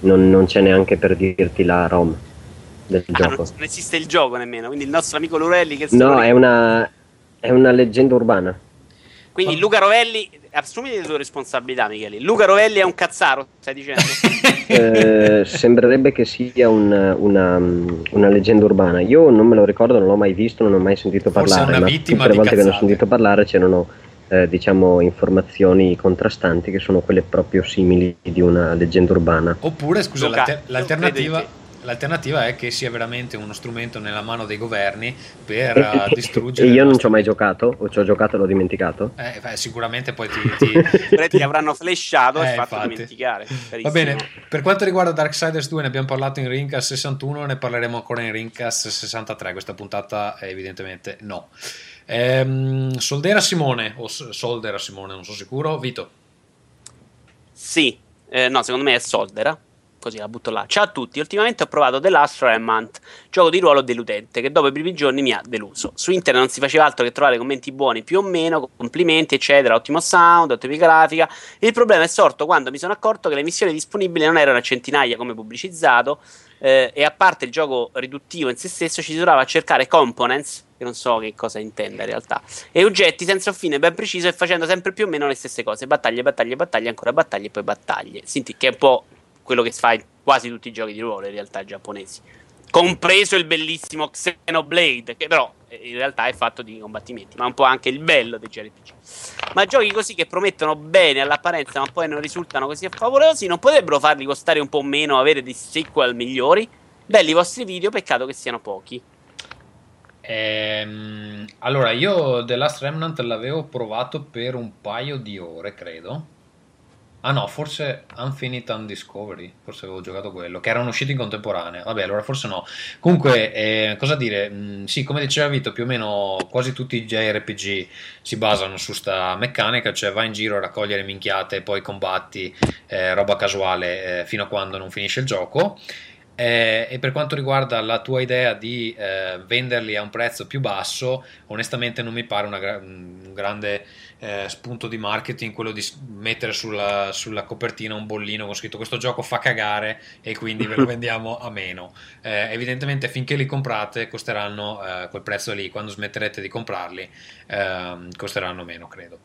non, non c'è neanche per dirti la ROM del ah, gioco. Non esiste il gioco nemmeno, quindi il nostro amico Lurelli che... No, è una, è una leggenda urbana. Quindi Luca Rovelli, assumiti le tue responsabilità, Michele. Luca Rovelli è un cazzaro, stai dicendo? eh, sembrerebbe che sia un, una, una, leggenda urbana. Io non me lo ricordo, non l'ho mai visto, non ho mai sentito Forse parlare. ma tutte le volte che ne ho sentito parlare c'erano eh, diciamo informazioni contrastanti che sono quelle proprio simili di una leggenda urbana. Oppure, scusa, Luca, l'alter- l'alternativa L'alternativa è che sia veramente uno strumento nella mano dei governi per uh, distruggere. E io non ci ho mai giocato, o ci ho giocato e l'ho dimenticato. Eh, beh, sicuramente poi ti, ti... ti avranno flashato eh, e fatto infatti. dimenticare. Va bene, per quanto riguarda Darksiders 2 ne abbiamo parlato in Rincast 61, ne parleremo ancora in Rincast 63. Questa puntata evidentemente no. Ehm, Soldera Simone, o Soldera Simone, non sono sicuro. Vito. Sì, eh, no, secondo me è Soldera così la butto là. Ciao a tutti, ultimamente ho provato The Last Remnant, gioco di ruolo deludente che dopo i primi giorni mi ha deluso. Su internet non si faceva altro che trovare commenti buoni più o meno, complimenti eccetera, ottimo sound, ottima grafica. Il problema è sorto quando mi sono accorto che le missioni disponibili non erano a centinaia come pubblicizzato eh, e a parte il gioco riduttivo in se stesso ci si trovava a cercare components che non so che cosa intenda in realtà, e oggetti senza fine ben preciso e facendo sempre più o meno le stesse cose, battaglie, battaglie, battaglie, ancora battaglie e poi battaglie. Senti che è un po' quello che fa quasi tutti i giochi di ruolo in realtà giapponesi. Compreso il bellissimo Xenoblade, che però eh, in realtà è fatto di combattimenti, ma un po' anche il bello dei JRPG. Ma giochi così che promettono bene all'apparenza, ma poi non risultano così favolosi, non potrebbero farli costare un po' meno, avere dei sequel migliori? Belli i vostri video, peccato che siano pochi. Ehm, allora, io The Last Remnant l'avevo provato per un paio di ore, credo. Ah no, forse Unfinite Undiscovery, forse avevo giocato quello, che erano usciti in contemporanea. Vabbè, allora forse no. Comunque, eh, cosa dire? Mm, sì, come diceva Vito, più o meno quasi tutti i JRPG si basano su sta meccanica, cioè vai in giro a raccogliere minchiate, poi combatti, eh, roba casuale eh, fino a quando non finisce il gioco. Eh, e per quanto riguarda la tua idea di eh, venderli a un prezzo più basso, onestamente non mi pare una, un grande eh, spunto di marketing quello di mettere sulla, sulla, copertina un bollino con scritto questo gioco fa cagare e quindi ve lo vendiamo a meno. Eh, evidentemente finché li comprate costeranno eh, quel prezzo lì, quando smetterete di comprarli ehm, costeranno meno, credo.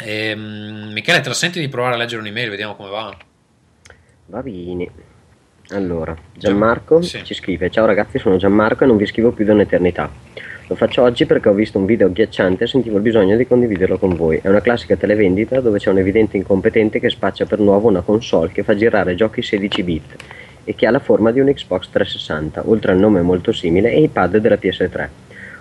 E, um, Michele, te la senti di provare a leggere un'email? Vediamo come va. Va bene. Allora, Gianmarco sì. ci scrive: Ciao ragazzi, sono Gianmarco e non vi scrivo più da un'eternità. Lo faccio oggi perché ho visto un video agghiacciante e sentivo il bisogno di condividerlo con voi. È una classica televendita dove c'è un evidente incompetente che spaccia per nuovo una console che fa girare giochi 16 bit e che ha la forma di un Xbox 360, oltre al nome molto simile e i pad della PS3.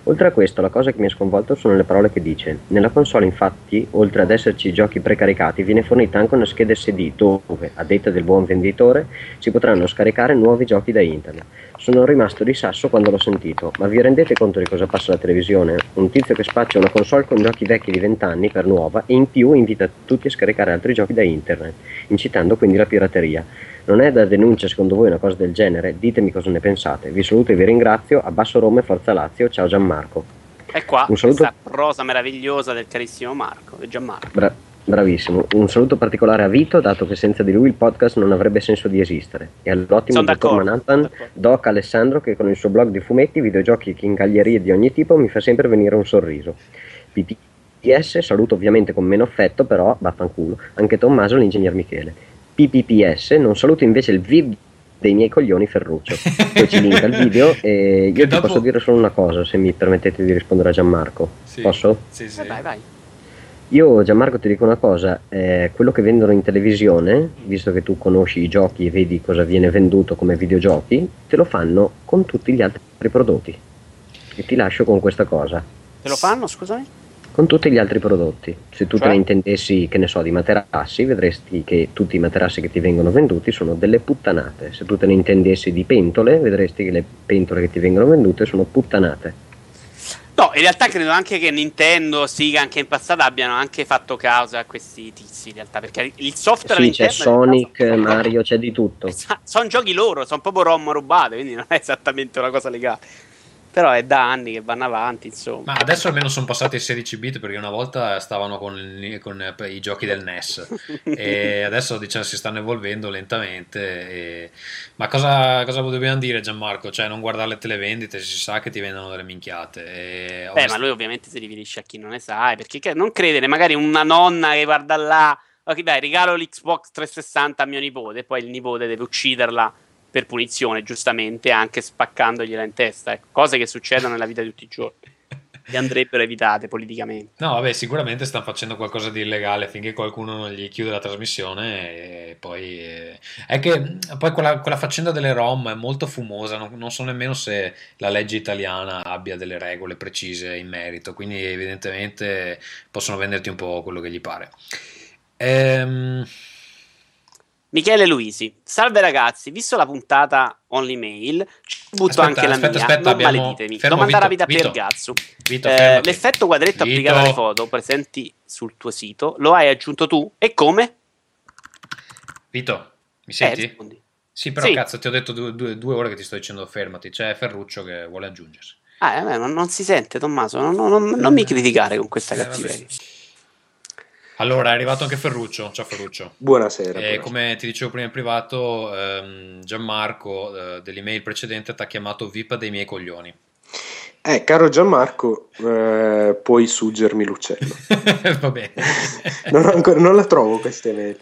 Oltre a questo, la cosa che mi ha sconvolto sono le parole che dice. Nella console, infatti, oltre ad esserci giochi precaricati, viene fornita anche una scheda SD dove, a detta del buon venditore, si potranno scaricare nuovi giochi da internet. Sono rimasto di sasso quando l'ho sentito, ma vi rendete conto di cosa passa alla televisione? Un tizio che spaccia una console con giochi vecchi di 20 anni per nuova e in più invita tutti a scaricare altri giochi da internet, incitando quindi la pirateria. Non è da denuncia secondo voi una cosa del genere? Ditemi cosa ne pensate. Vi saluto e vi ringrazio. Abbasso Roma e Forza Lazio. Ciao Gianmarco. E qua un saluto... questa prosa meravigliosa del carissimo Marco, Gianmarco. Bra- Bravissimo. Un saluto particolare a Vito, dato che senza di lui il podcast non avrebbe senso di esistere. E all'ottimo dottor Manhattan, Doc Alessandro, che con il suo blog di fumetti, videogiochi e chingaglierie di ogni tipo mi fa sempre venire un sorriso. PPPS, saluto ovviamente con meno affetto, però vaffanculo. Anche Tommaso, l'ingegner Michele. PPPS, non saluto invece il VIP dei miei coglioni Ferruccio. Poi ci linka il video e io che ti dopo... posso dire solo una cosa, se mi permettete di rispondere a Gianmarco. Sì. Posso? Sì, sì. Eh, vai, vai. Io Gianmarco ti dico una cosa, eh, quello che vendono in televisione, visto che tu conosci i giochi e vedi cosa viene venduto come videogiochi, te lo fanno con tutti gli altri prodotti. E ti lascio con questa cosa. Te lo fanno, scusami? Con tutti gli altri prodotti. Se tu cioè? te ne intendessi, che ne so, di materassi, vedresti che tutti i materassi che ti vengono venduti sono delle puttanate. Se tu te ne intendessi di pentole, vedresti che le pentole che ti vengono vendute sono puttanate. No, in realtà credo anche che Nintendo, Sega anche in passato abbiano anche fatto causa a questi tizi, in realtà, perché il software sì, c'è Sonic, Mario, c'è di tutto. Sono giochi loro, sono proprio ROM rubate, quindi non è esattamente una cosa legale. Però è da anni che vanno avanti, insomma. Ma adesso almeno sono passati ai 16 bit perché una volta stavano con, con i giochi del NES e adesso diciamo si stanno evolvendo lentamente. E... Ma cosa, cosa, dobbiamo dire Gianmarco? Cioè non guardare le televendite, si sa che ti vendono delle minchiate. E... Beh, ma lui ovviamente si riferisce a chi non ne sa, perché non credere, magari una nonna che guarda là, ok dai regalo l'Xbox 360 a mio nipote e poi il nipote deve ucciderla per punizione, giustamente, anche spaccandogliela in testa. Ecco. Cose che succedono nella vita di tutti i giorni. E andrebbero evitate politicamente. No, vabbè, sicuramente stanno facendo qualcosa di illegale finché qualcuno non gli chiude la trasmissione. E poi eh, è che poi quella, quella, faccenda delle ROM è molto fumosa. Non, non, so nemmeno se la legge italiana abbia delle regole precise in merito. Quindi, evidentemente, possono venderti un po' quello che gli pare. Ehm. Michele Luisi, salve ragazzi, visto la puntata Only Mail, butto Aspetta, anche la aspetta, mia, aspetta, non abbiamo- maleditemi. fermo, Domanda Vito, rapida Vito. per Gazzu. Vito, Eh, l'effetto quadretto applicato alle foto presenti sul tuo sito lo hai aggiunto tu? E come? Vito, mi Eh, senti? rispondi. sì, però sì. cazzo, ti ho detto due, due- due ore che ti sto dicendo fermati. C'è Ferruccio che vuole aggiungersi. Ah, eh, non, non si sente, Tommaso, non, non- non- mi criticare con questa Eh, vabbè. Allora, è arrivato anche Ferruccio. Ciao Ferruccio. Buonasera. E buonasera. come ti dicevo prima in privato, ehm, Gianmarco eh, dell'email precedente ti ha chiamato VIP dei miei coglioni. Eh, caro Gianmarco, eh, puoi suggermi l'uccello. Va bene. Non, ancora- non la trovo questa email.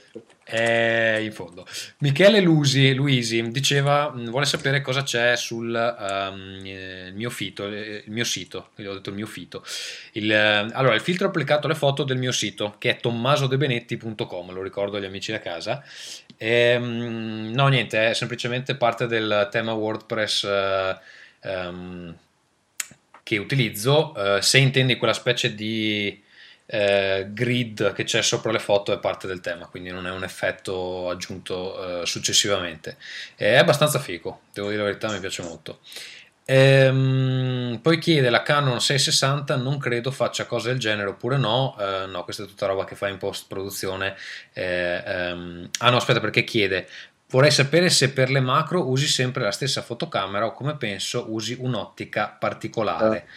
È in fondo. Michele Lusi, Luisi diceva, mh, vuole sapere cosa c'è sul ehm, eh, mio fito, eh, il mio sito, io ho detto il mio fito. Il, eh, allora, il filtro applicato alle foto del mio sito, che è tommasodebenetti.com, lo ricordo agli amici da casa. Ehm, no, niente, è semplicemente parte del tema WordPress eh, ehm, che utilizzo. Eh, se intendi quella specie di eh, grid che c'è sopra le foto è parte del tema, quindi non è un effetto aggiunto eh, successivamente. È abbastanza figo, devo dire la verità, mi piace molto. Ehm, poi chiede la Canon 660, non credo faccia cose del genere oppure no. Eh, no, questa è tutta roba che fa in post produzione. Eh, ehm, ah no, aspetta, perché chiede. Vorrei sapere se per le macro usi sempre la stessa fotocamera o come penso usi un'ottica particolare.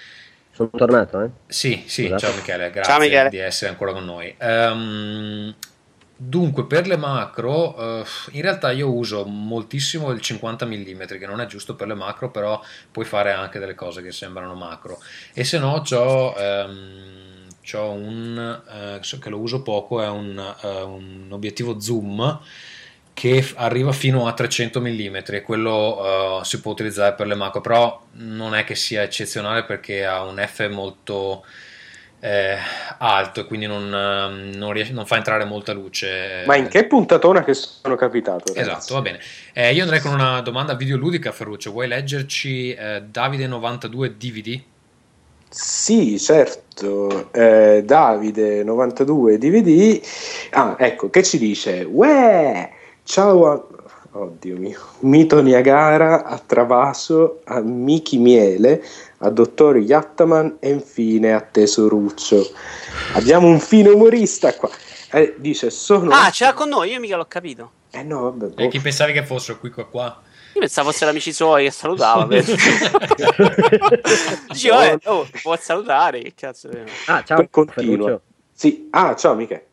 Sono tornato, eh? Sì, sì, Scusate. ciao Michele, grazie Ciao, Michele. di essere ancora con noi. Ehm, dunque, per le macro, eh, in realtà io uso moltissimo il 50 mm, che non è giusto per le macro, però puoi fare anche delle cose che sembrano macro. E se no, c'ho, ehm, c'ho un, eh, che lo uso poco, è un, eh, un obiettivo zoom che arriva fino a 300 mm e quello eh, si può utilizzare per le macro, però non è che sia eccezionale perché ha un F molto eh, alto e quindi non, ehm, non, riesce- non fa entrare molta luce. Ma in che puntatona che sono capitato? ragazzi? Esatto, va bene. Eh, io andrei con una domanda videoludica, Ferruccio. Vuoi leggerci eh, Davide92 DVD? Sì, certo. Eh, Davide 92 DVD. Ah, ecco, che ci dice? Uè, ciao a... Oddio mio. Mito Niagara, a Travaso, a Miki Miele, a Dottor Yattaman e infine a Tesoruccio. Abbiamo un fine umorista qua. Eh, dice, sono... Ah, ce l'ha con noi, io mica l'ho capito. Eh no, vabbè. E boh. chi pensavi che fossero qui qua qua? Io pensavo fossero amici suoi che salutava. Dicevo, eh, oh, può salutare, che cazzo è? Ah, ciao, continua. Ferruccio. Sì, ah, ciao Michele.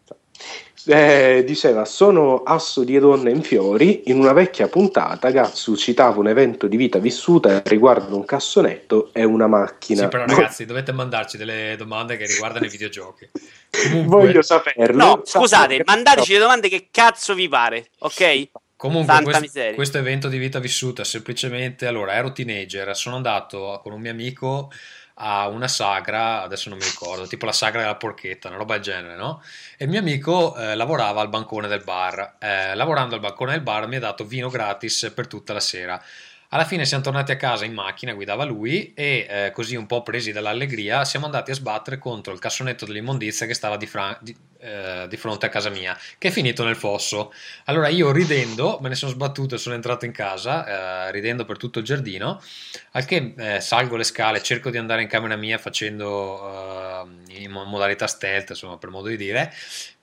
Eh, diceva, sono asso di donne in fiori. In una vecchia puntata, Gatsu citava un evento di vita vissuta riguardo un cassonetto e una macchina. Sì, però ragazzi, dovete mandarci delle domande che riguardano i videogiochi. Comunque, Voglio saperlo. No, scusate, mandateci le domande che cazzo vi pare, ok? Comunque, questo, questo evento di vita vissuta semplicemente allora ero teenager, sono andato con un mio amico a una sagra, adesso non mi ricordo, tipo la sagra della porchetta, una roba del genere, no? E il mio amico eh, lavorava al bancone del bar. Eh, lavorando al bancone del bar mi ha dato vino gratis per tutta la sera. Alla fine siamo tornati a casa in macchina, guidava lui e eh, così un po' presi dall'allegria siamo andati a sbattere contro il cassonetto dell'immondizia che stava di, fra- di- eh, di fronte a casa mia, che è finito nel fosso. Allora io ridendo me ne sono sbattuto e sono entrato in casa, eh, ridendo per tutto il giardino, al che eh, salgo le scale, cerco di andare in camera mia facendo eh, in mo- modalità stealth, insomma per modo di dire.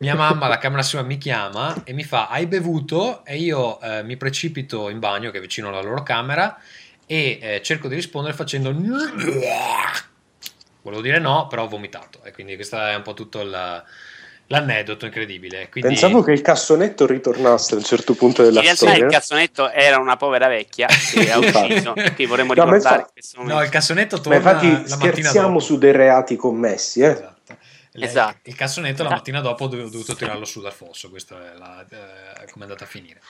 Mia mamma, la camera sua, mi chiama e mi fa hai bevuto? E io eh, mi precipito in bagno, che è vicino alla loro camera, e eh, cerco di rispondere facendo... Volevo dire no, però ho vomitato. E quindi questo è un po' tutto il- l'aneddoto incredibile. Quindi... Pensavo che il cassonetto ritornasse a un certo punto della In realtà storia. il cazzonetto era una povera vecchia che ha ucciso, che vorremmo No, ma ricordare in infatti- No, il cassonetto Ma torna infatti la mattina scherziamo su dei reati commessi, eh? Esatto. Esatto. Il cassonetto la mattina dopo ho dov- ho dovuto tirarlo su dal fosso, questo è la- eh, come è andata a finire.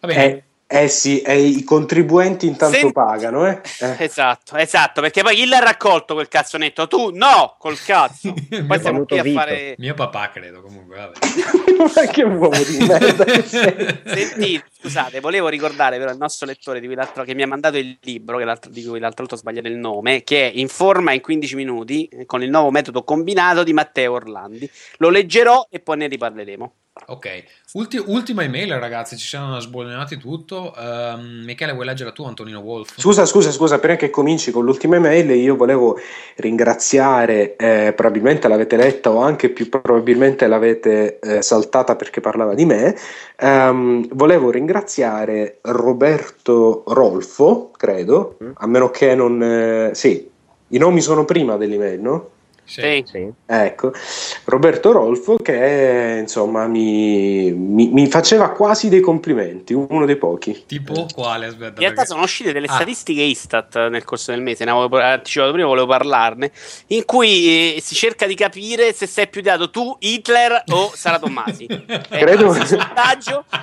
Va bene. Eh, eh sì, e i contribuenti intanto Senti- pagano, eh? Eh. Esatto, esatto, perché poi chi l'ha raccolto quel cazzonetto? Tu? No, col cazzo. Mio Poi siamo qui a Vito. fare... Mio papà credo comunque, vabbè. Ma che uomo di merda. Senti, scusate, volevo ricordare però il nostro lettore di cui che mi ha mandato il libro, di cui l'altro volta ho sbagliato il nome, che è In forma in 15 minuti con il nuovo metodo combinato di Matteo Orlandi. Lo leggerò e poi ne riparleremo. Ok, Ulti- ultima email ragazzi, ci siamo sbollionati tutto. Um, Michele, vuoi leggere tu Antonino Wolf? Scusa, scusa, scusa, prima che cominci con l'ultima email io volevo ringraziare, eh, probabilmente l'avete letta o anche più probabilmente l'avete eh, saltata perché parlava di me, um, volevo ringraziare Roberto Rolfo, credo, mm. a meno che non... Eh, sì, i nomi sono prima dell'email, no? Sì. sì. Ecco, Roberto Rolfo che insomma mi, mi, mi, faceva quasi dei complimenti, uno dei pochi. Tipo quale? Aspetta, In realtà perché... sono uscite delle ah. statistiche Istat nel corso del mese, ne avevo anticipato prima, volevo parlarne, in cui eh, si cerca di capire se sei più dato tu, Hitler o Sara Tommasi. Eh, credo...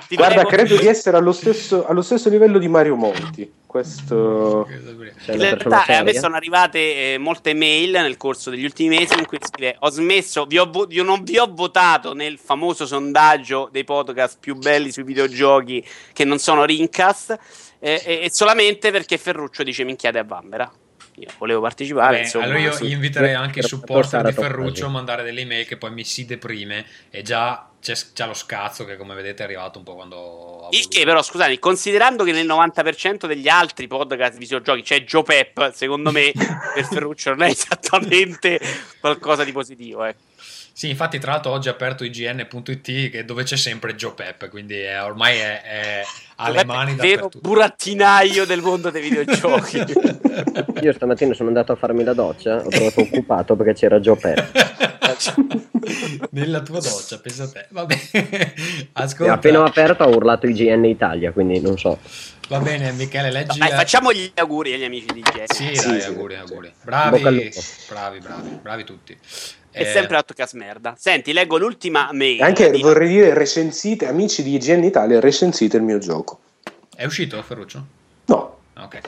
Guarda, credo di essere allo stesso, allo stesso livello di Mario Monti questo in realtà a me sono arrivate eh, molte mail nel corso degli ultimi mesi in cui scrive ho smesso vi ho vo- io non vi ho votato nel famoso sondaggio dei podcast più belli sui videogiochi che non sono Rincast eh, e solamente perché Ferruccio dice minchiate a Vanvera io volevo partecipare. Beh, insomma, allora io inviterei anche i supporter di Ferruccio a mandare delle email che poi mi si deprime e già c'è, c'è, lo scazzo che come vedete è arrivato un po' quando... Il che però scusate, considerando che nel 90% degli altri podcast videogiochi c'è Joe Pep, secondo me per Ferruccio non è esattamente qualcosa di positivo. Eh. Sì, infatti tra l'altro oggi ho aperto ign.it dove c'è sempre Joe Pep, quindi è, ormai è, è alle mani da vero burattinaio del mondo dei videogiochi. Io stamattina sono andato a farmi la doccia, ho trovato occupato perché c'era Joe Pep. Nella tua doccia, pensa a te. Vabbè. Ascolta. E appena ho aperto ho urlato IGN Italia, quindi non so. Va bene, Michele, leggi. Dai, facciamo gli auguri agli amici di IGN. Sì, sì, dai, sì, auguri, sì. auguri. Bravi, bravi, bravi, bravi tutti. È eh... sempre Outcast merda. Senti, leggo l'ultima mail. Anche di... vorrei dire, recensite, amici di IGN Italia, recensite il mio gioco. È uscito, Ferruccio? No. Ok.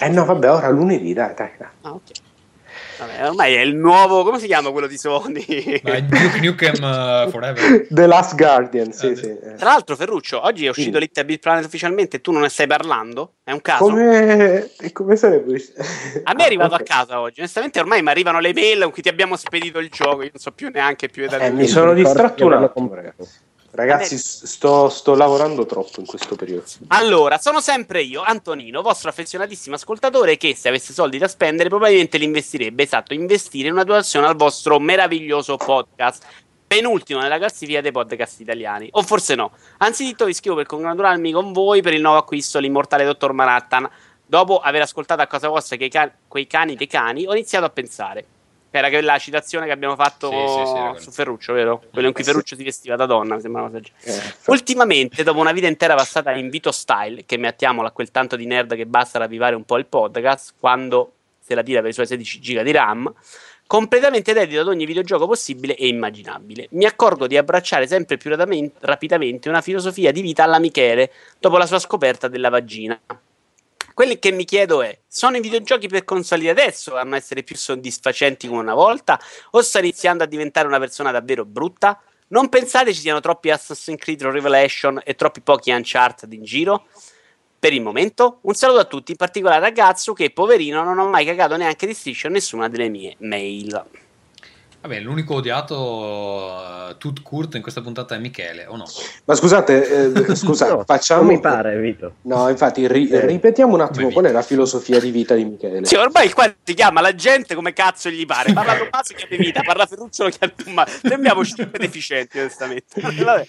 eh no, vabbè, ora lunedì, dai, dai. dai. Ah, ok. Vabbè, ormai è il nuovo, come si chiama quello di Sony? Duke Nukem uh, Forever. The Last Guardian, sì, uh, sì. Tra l'altro, Ferruccio, oggi è uscito sì. Little Big Planet ufficialmente e tu non ne stai parlando? È un caso? Come, come sarebbe? A me è arrivato okay. a casa oggi. Onestamente, ormai mi arrivano le mail con cui ti abbiamo spedito il gioco. Io non so più neanche più. Eh, mi sono distratto un attimo, ragazzi. Ragazzi, sto, sto, lavorando troppo in questo periodo. Allora, sono sempre io, Antonino, vostro affezionatissimo ascoltatore, che se avesse soldi da spendere probabilmente li investirebbe. Esatto, investire in una donazione al vostro meraviglioso podcast. Penultimo nella classifica dei podcast italiani. O forse no. Anzitutto vi scrivo per congratularmi con voi per il nuovo acquisto, l'immortale Dottor Manhattan. Dopo aver ascoltato a casa vostra quei, can- quei cani dei cani, ho iniziato a pensare era quella citazione che abbiamo fatto sì, sì, su Ferruccio, vero? Quello in cui Ferruccio si vestiva da donna, mi sembra una cosa eh, Ultimamente, dopo una vita intera passata in Vito Style, che mettiamolo a quel tanto di nerd che basta ravvivare un po' il podcast, quando se la tira per i suoi 16 giga di RAM, completamente dedito ad ogni videogioco possibile e immaginabile. Mi accorgo di abbracciare sempre più rapidamente una filosofia di vita alla Michele dopo la sua scoperta della vagina. Quello che mi chiedo è: sono i videogiochi per consoli adesso a essere più soddisfacenti come una volta? O sta iniziando a diventare una persona davvero brutta? Non pensate ci siano troppi Assassin's Creed Revelation e troppi pochi Uncharted in giro? Per il momento, un saluto a tutti, in particolare a Gazzu che, poverino, non ho mai cagato neanche di striscio nessuna delle mie mail. Vabbè, l'unico odiato uh, tut Kurt in questa puntata è Michele, o no? Ma scusate, eh, scusa, no, facciamo... Non mi pare, Vito. No, infatti, ri- eh. ripetiamo un attimo qual è la filosofia di vita di Michele. Sì, ormai qua si chiama la gente come cazzo gli pare. Parla Tommaso chiama vita, parla Ferruccio chiama Tommaso. Sembriamo cinque deficienti, onestamente. Vabbè.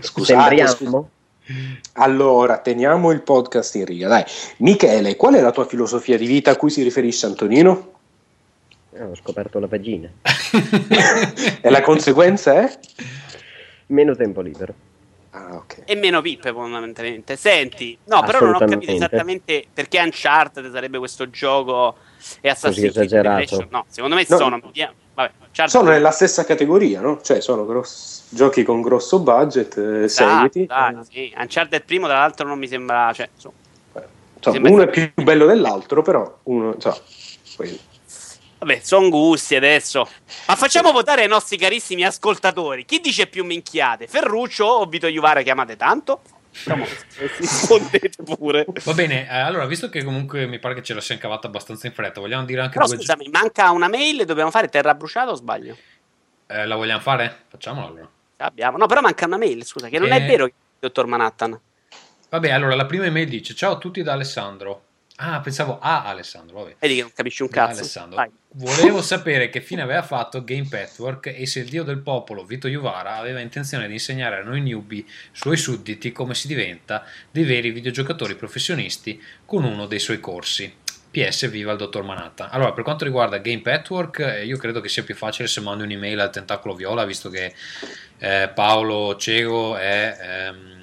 Scusate, scusate. Allora, teniamo il podcast in riga. Dai, Michele, qual è la tua filosofia di vita a cui si riferisce Antonino? Eh, ho scoperto la vagina. e la conseguenza è? Meno tempo libero. Ah, okay. E meno pippe fondamentalmente. Senti, no, però non ho capito esattamente perché Uncharted sarebbe questo gioco e Assassin's Creed No, secondo me no. sono... Vabbè, sono nella stessa categoria, no? Cioè, sono gross... giochi con grosso budget, eh, seguiti. Dai, sì. Uncharted primo, tra l'altro, non mi sembra... Cioè, insomma, uno è più bello dell'altro, però uno... Cioè, Vabbè, sono gusti adesso. Ma facciamo votare ai nostri carissimi ascoltatori. Chi dice più minchiate? Ferruccio o Vito Iuvara che amate tanto? Rispondete pure. Va bene, eh, allora, visto che comunque mi pare che ce la siamo cavata abbastanza in fretta, vogliamo dire anche Però due... scusami, manca una mail, dobbiamo fare terra bruciata o sbaglio? Eh, la vogliamo fare? Facciamola allora. Abbiamo. No, però manca una mail, scusa, che non è Eh. vero che il dottor Manhattan. Vabbè, allora, la prima email dice, ciao a tutti da Alessandro. Ah, pensavo a Alessandro, vabbè. Vedi che non capisci un cazzo. Volevo sapere che fine aveva fatto Game Patchwork e se il dio del popolo, Vito Juvara, aveva intenzione di insegnare a noi newbie, suoi sudditi, come si diventa dei veri videogiocatori professionisti con uno dei suoi corsi. PS, viva il dottor Manhattan. Allora, per quanto riguarda Game Patchwork, eh, io credo che sia più facile se mando un'email al Tentacolo Viola, visto che eh, Paolo Cego è... ehm,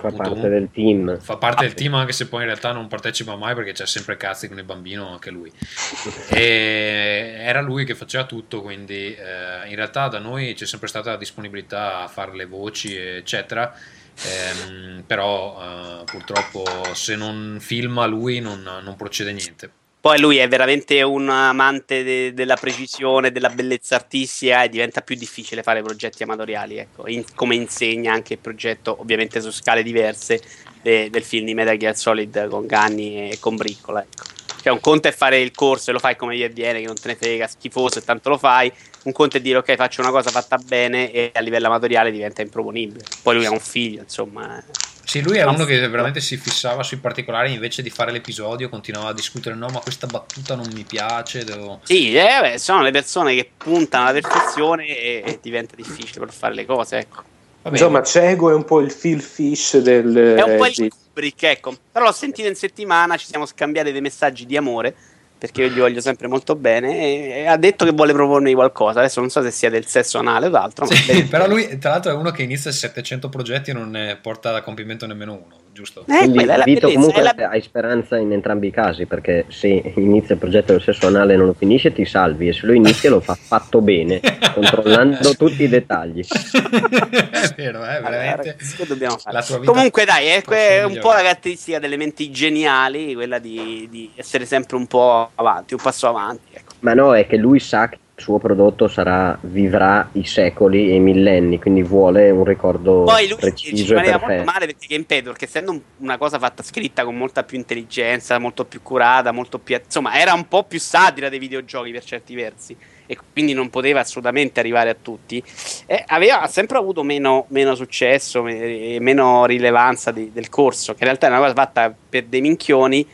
Fa parte un- del team. fa parte del team anche se poi in realtà non partecipa mai perché c'è sempre cazzi con il bambino anche lui. E era lui che faceva tutto quindi eh, in realtà da noi c'è sempre stata la disponibilità a fare le voci eccetera. Ehm, però eh, purtroppo se non filma lui non, non procede niente Poi lui è veramente un amante de- della precisione, della bellezza artistica e diventa più difficile fare progetti amatoriali, ecco. In- come insegna anche il progetto, ovviamente su scale diverse, de- del film di Metal Gear Solid con Ganni e con Briccola, ecco. Cioè un conto è fare il corso e lo fai come gli viene, che non te ne frega, schifoso e tanto lo fai. Un conto è dire ok, faccio una cosa fatta bene e a livello amatoriale diventa improponibile. Poi lui ha un figlio, insomma. eh. Sì lui è No. uno che veramente si fissava sui particolari invece di fare l'episodio continuava a discutere no ma questa battuta non mi piace devo... Sì, eh, beh, sono le persone che puntano alla perfezione e, e diventa difficile per fare le cose, ecco. Insomma, Cego è un po' il Phil Fish del... È un po' il Kubrick, ecco. Però l'ho sentito in settimana, ci siamo scambiati dei messaggi di amore, perché io gli voglio sempre molto bene, e, ha detto che vuole propormi qualcosa. Adesso non so se sia del sesso anale o d'altro, Sì, però lui tra l'altro è uno che inizia 700 progetti e non ne porta a compimento nemmeno uno giusto? Eh, Quindi è Vito bellezza, comunque è la- hai speranza in entrambi i casi perché se inizia il progetto del sesso anale e non lo finisce ti salvi e se lo inizia lo fa fatto bene controllando tutti i dettagli è vero, è Allora, veramente ragazzi, che dobbiamo fare? la tua vita Comunque, dai, è, può è solo un po' la caratteristica delle menti geniali, quella di, di essere sempre un po' avanti, un passo avanti. Ecco. ma no è che lui sa che suo prodotto sarà vivrà i secoli e i millenni quindi vuole un ricordo Poi lui ci preciso e rimaneva molto male perché Game Patchwork, essendo un- una cosa fatta scritta con molta più intelligenza, molto più curata, molto più. insomma, era un po' più satira dei videogiochi per certi versi. E quindi non poteva assolutamente arrivare a tutti. E aveva sempre avuto meno, meno successo e meno rilevanza di- del corso, che in realtà è una cosa fatta per dei minchioni.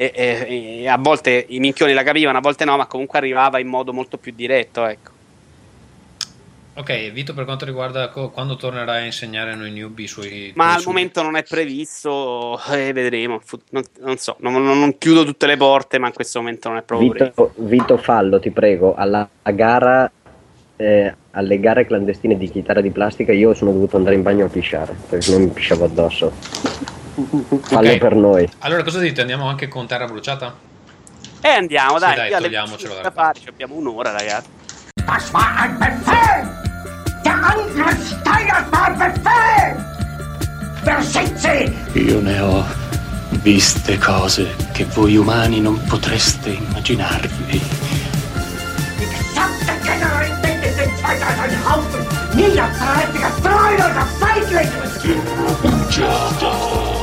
E, e- e a volte i minchioni la capivano, a volte no, ma comunque arrivava in modo molto più diretto. Ecco. ok Vito per quanto riguarda co- quando tornerai a insegnare noi newbie i suoi Ma al suoi- momento non è previsto, e vedremo. Fu- Non, non so, non, non- non chiudo tutte le porte, ma in questo momento non è proprio. Vito, Vito Fallo ti prego alla gara eh, alle gare clandestine di chitarra di plastica io sono dovuto andare in bagno a pisciare perché non mi pisciavo addosso fallo Ok. per noi allora cosa dite andiamo anche con terra bruciata? E andiamo, Sì, dai, dai, togliamocelo 25 dalle da fare, ci abbiamo un'ora, ragazzi. Das war ein Befehl! Der Angriff Steiners war ein Befehl! Versitze! Io ne ho viste cose che voi umani non potreste immaginarvi. Die gesamte Generalität ist in Zeit als ein Haufen niederträchtiger, treuloser Feiglinge! Feiglinge!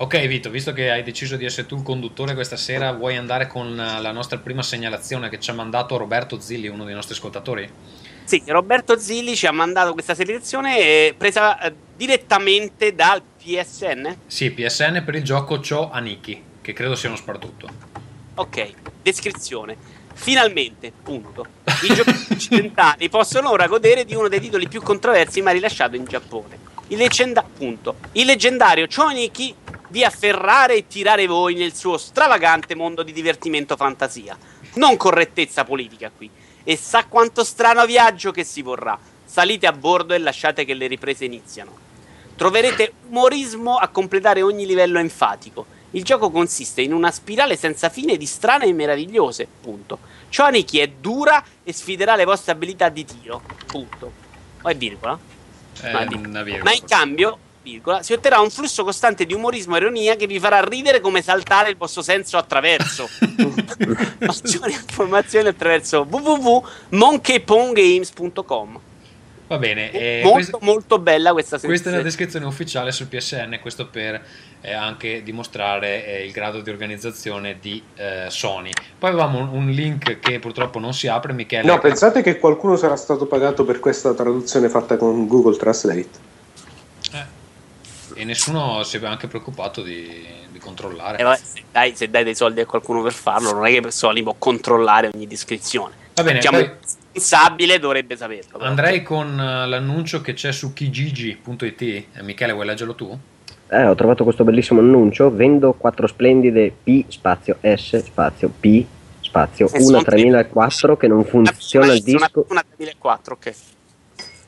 Ok Vito visto che hai deciso di essere tu il conduttore questa sera vuoi andare con eh, la nostra prima segnalazione che ci ha mandato Roberto Zilli uno dei nostri ascoltatori? Sì, Roberto Zilli ci ha mandato questa selezione eh, presa eh, direttamente dal PSN. sì PSN per il gioco Cho Aniki che credo sia uno sparatutto Ok, descrizione. Finalmente, punto. I giocatori occidentali possono ora godere di uno dei titoli più controversi mai rilasciato in Giappone. Il, leggenda- punto. Il leggendario Choniki vi afferrare e tirare voi nel suo stravagante mondo di divertimento fantasia. Non correttezza politica qui. E sa quanto strano viaggio che si vorrà. Salite a bordo e lasciate che le riprese iniziano. Troverete umorismo a completare ogni livello enfatico. Il gioco consiste in una spirale senza fine di strane e meravigliose. Punto. Choniki è dura e sfiderà le vostre abilità di tiro. Punto. O è virgola? Eh, No, è virgola. virgola. Ma in cambio virgola, si otterrà un flusso costante di umorismo e ironia che vi farà ridere come saltare il vostro senso attraverso maggiori informazioni attraverso www.monkeypongames.com Va bene, eh, molto questa, molto bella questa questa è la descrizione ufficiale sul PSN, questo per eh, anche dimostrare eh, il grado di organizzazione di eh, Sony. Poi avevamo un, un link che purtroppo non si apre, Michele. No, pensate che qualcuno sarà stato pagato per questa traduzione fatta con Google Translate. Eh, e nessuno si è anche preoccupato di, di controllare. Eh, vabbè, se, dai, se dai dei soldi a qualcuno per farlo, non è che Sony può controllare ogni descrizione. Va bene, diciamo, poi responsabile dovrebbe saperlo. però. andrei con eh, l'annuncio che c'è su kijiji.it. Eh, Michele, vuoi leggerlo tu? Eh, ho trovato questo bellissimo annuncio. Vendo quattro splendide P spazio S spazio P spazio Eh, una sono 3004 che non funziona il disco Una 2004, ok.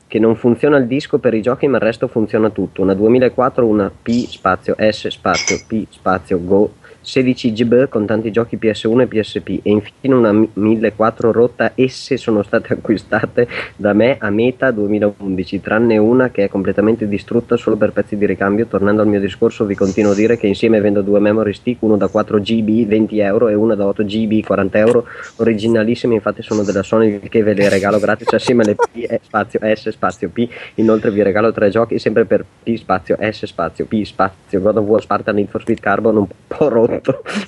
che non funziona il disco per i giochi ma il resto funziona tutto. Una 2004, una P spazio S spazio P spazio Go 16 GB con tanti giochi PS1 e PSP e infine una 1004 rotta. Esse sono state acquistate da me a metà 2011, tranne una che è completamente distrutta solo per pezzi di ricambio. Tornando al mio discorso, vi continuo a dire che insieme vendo due memory stick, uno da 4 GB 20 euro e uno da 8 GB 40 euro, originalissime, infatti sono della Sony che ve le regalo gratis assieme alle P spazio S spazio P. Inoltre vi regalo tre giochi sempre per P spazio S spazio P spazio God of War Spartan Need for Speed Carbon un po' rotto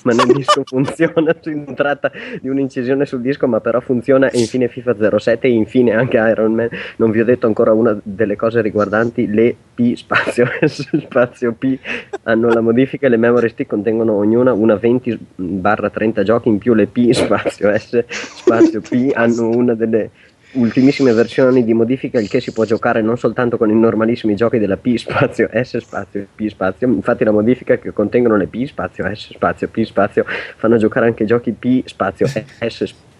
ma nel disco funziona si tratta di un'incisione sul disco ma però funziona e infine FIFA 07 e infine anche Iron Man. Non vi ho detto ancora una delle cose riguardanti le P spazio S spazio P. Hanno la modifica e le memory stick contengono ognuna una 20 barra 30 giochi in più le P spazio S spazio P hanno una delle ultimissime versioni di modifica il che si può giocare non soltanto con i normalissimi giochi della P spazio S spazio P spazio. Infatti la modifica che contengono le P spazio S spazio P spazio fanno giocare anche giochi P spazio S spazio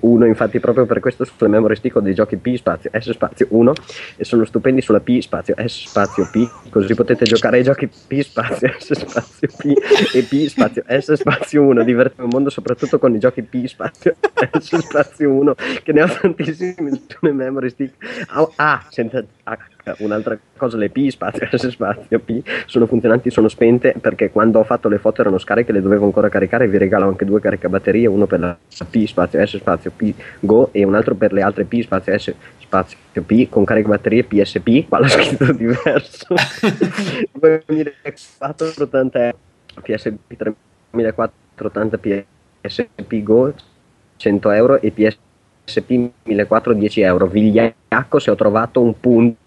1 infatti proprio per questo sulle memory stick ho dei giochi P spazio S spazio 1 e sono stupendi sulla P spazio S spazio P. Così potete giocare ai giochi P spazio S spazio P e P spazio S spazio 1 divertire il mondo soprattutto con i giochi P spazio S spazio 1 che ne ho tantissimi sulle memory stick ah, ah, senza H un'altra cosa le P spazio S spazio P sono funzionanti sono spente perché quando ho fatto le foto erano scariche le dovevo ancora caricare vi regalo anche due caricabatterie uno per la P spazio S spazio P Go e un altro per le altre P spazio S spazio P con caricabatterie PSP qua l'ho scritto diverso. 2480 80 PSP 3480 PSP Go 100 euro e PSP 1400 10 euro. Vigliacco se ho trovato un punto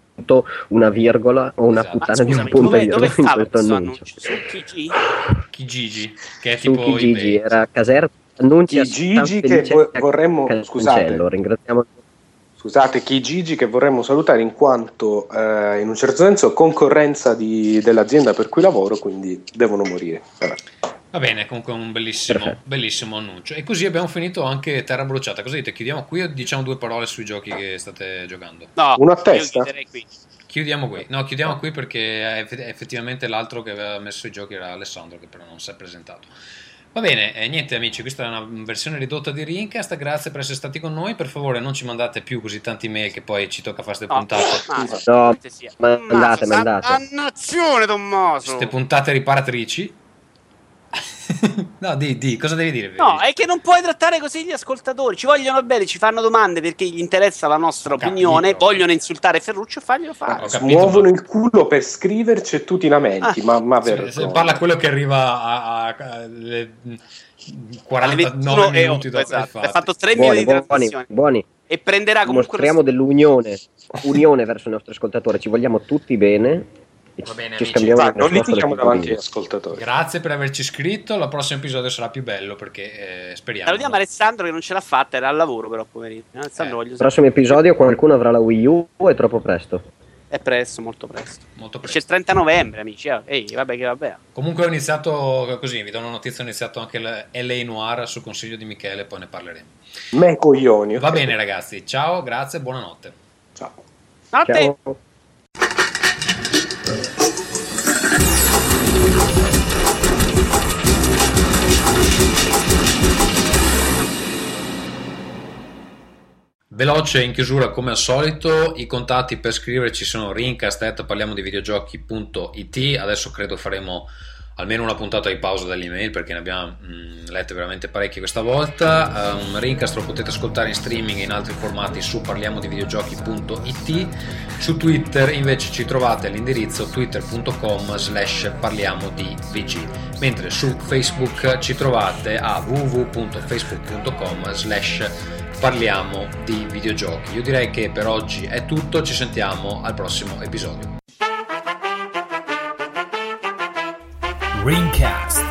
una virgola o una Esatto. Puttana di un scusami, punto dove, dove in stava questo annuncio? Su? Kijiji, che è su tipo Kijiji era Caserta annunci a Kijiji che vo- vorremmo- Cancello. scusate. ringraziamo Scusate, chi Gigi che vorremmo salutare in quanto eh, in un certo senso concorrenza di- dell'azienda per cui lavoro, quindi devono morire. Vabbè. Va bene, comunque un bellissimo, bellissimo annuncio. E così abbiamo finito anche Terra Bruciata. Cosa dite? Chiudiamo qui o diciamo due parole sui giochi che state giocando? No, Uno a io testa? chiuderei qui. Chiudiamo qui. No, chiudiamo qui perché eff- effettivamente l'altro che aveva messo i giochi era Alessandro, che però non si è presentato. Va bene, eh, niente amici, questa è una versione ridotta di Rincast, grazie per essere stati con noi, per favore non ci mandate più così tanti mail che poi ci tocca fare queste No, puntate. No, cortesia. mandate, mandate. Dannazione, Tommaso. Queste puntate riparatrici. no, di, di, cosa devi dire? No, è che non puoi trattare così gli ascoltatori. Ci vogliono bene, ci fanno domande perché gli interessa la nostra Ho opinione. capito. vogliono insultare Ferruccio faglielo fare. Capito, Muovono ma- il culo per scriverci e tu ti lamenti, Ah. ma, ma Se- vergogna. se parla quello che arriva a, a- a- alle Alle 49 21 e minuti 8, dopo esatto. le Ha fatto 3 minuti buoni, di buoni, trasmissione. buoni. E prenderà comunque Mostriamo dell'unione unione verso i nostri ascoltatori ci vogliamo tutti bene Va bene, ci amici. Va, non litighiamo davanti agli ascoltatori. Grazie per averci iscritto. Il prossimo episodio sarà più bello perché eh, speriamo. Salutiamo Alessandro che non ce l'ha fatta, era al lavoro però, poverino. Alessandro, Eh. sapere. prossimo episodio qualcuno avrà la Wii U o è troppo presto È presto, molto presto. Molto C'è presto. il 30 novembre, amici. eh. Ehi, vabbè che vabbè. Comunque ho iniziato così, vi do una notizia, ho iniziato anche il LA Noir su consiglio di Michele, poi ne parleremo. Me coglioni. Va bene ragazzi, ciao, grazie, buonanotte. Ciao. A te. ciao veloce in chiusura come al solito, i contatti per scriverci sono rincast parliamo di videogiochi.it, adesso credo faremo almeno una puntata di pausa dall'email perché ne abbiamo mh, mm, lette veramente parecchie questa volta. Um, Rincast lo potete ascoltare in streaming e in altri formati su parliamodivideogiochi.it. Su Twitter invece ci trovate all'indirizzo twitter.com slash parliamo di VG, mentre su Facebook ci trovate a www.facebook.com slash parliamo di videogiochi. Io direi che per oggi è tutto, ci sentiamo al prossimo episodio. Ringcast.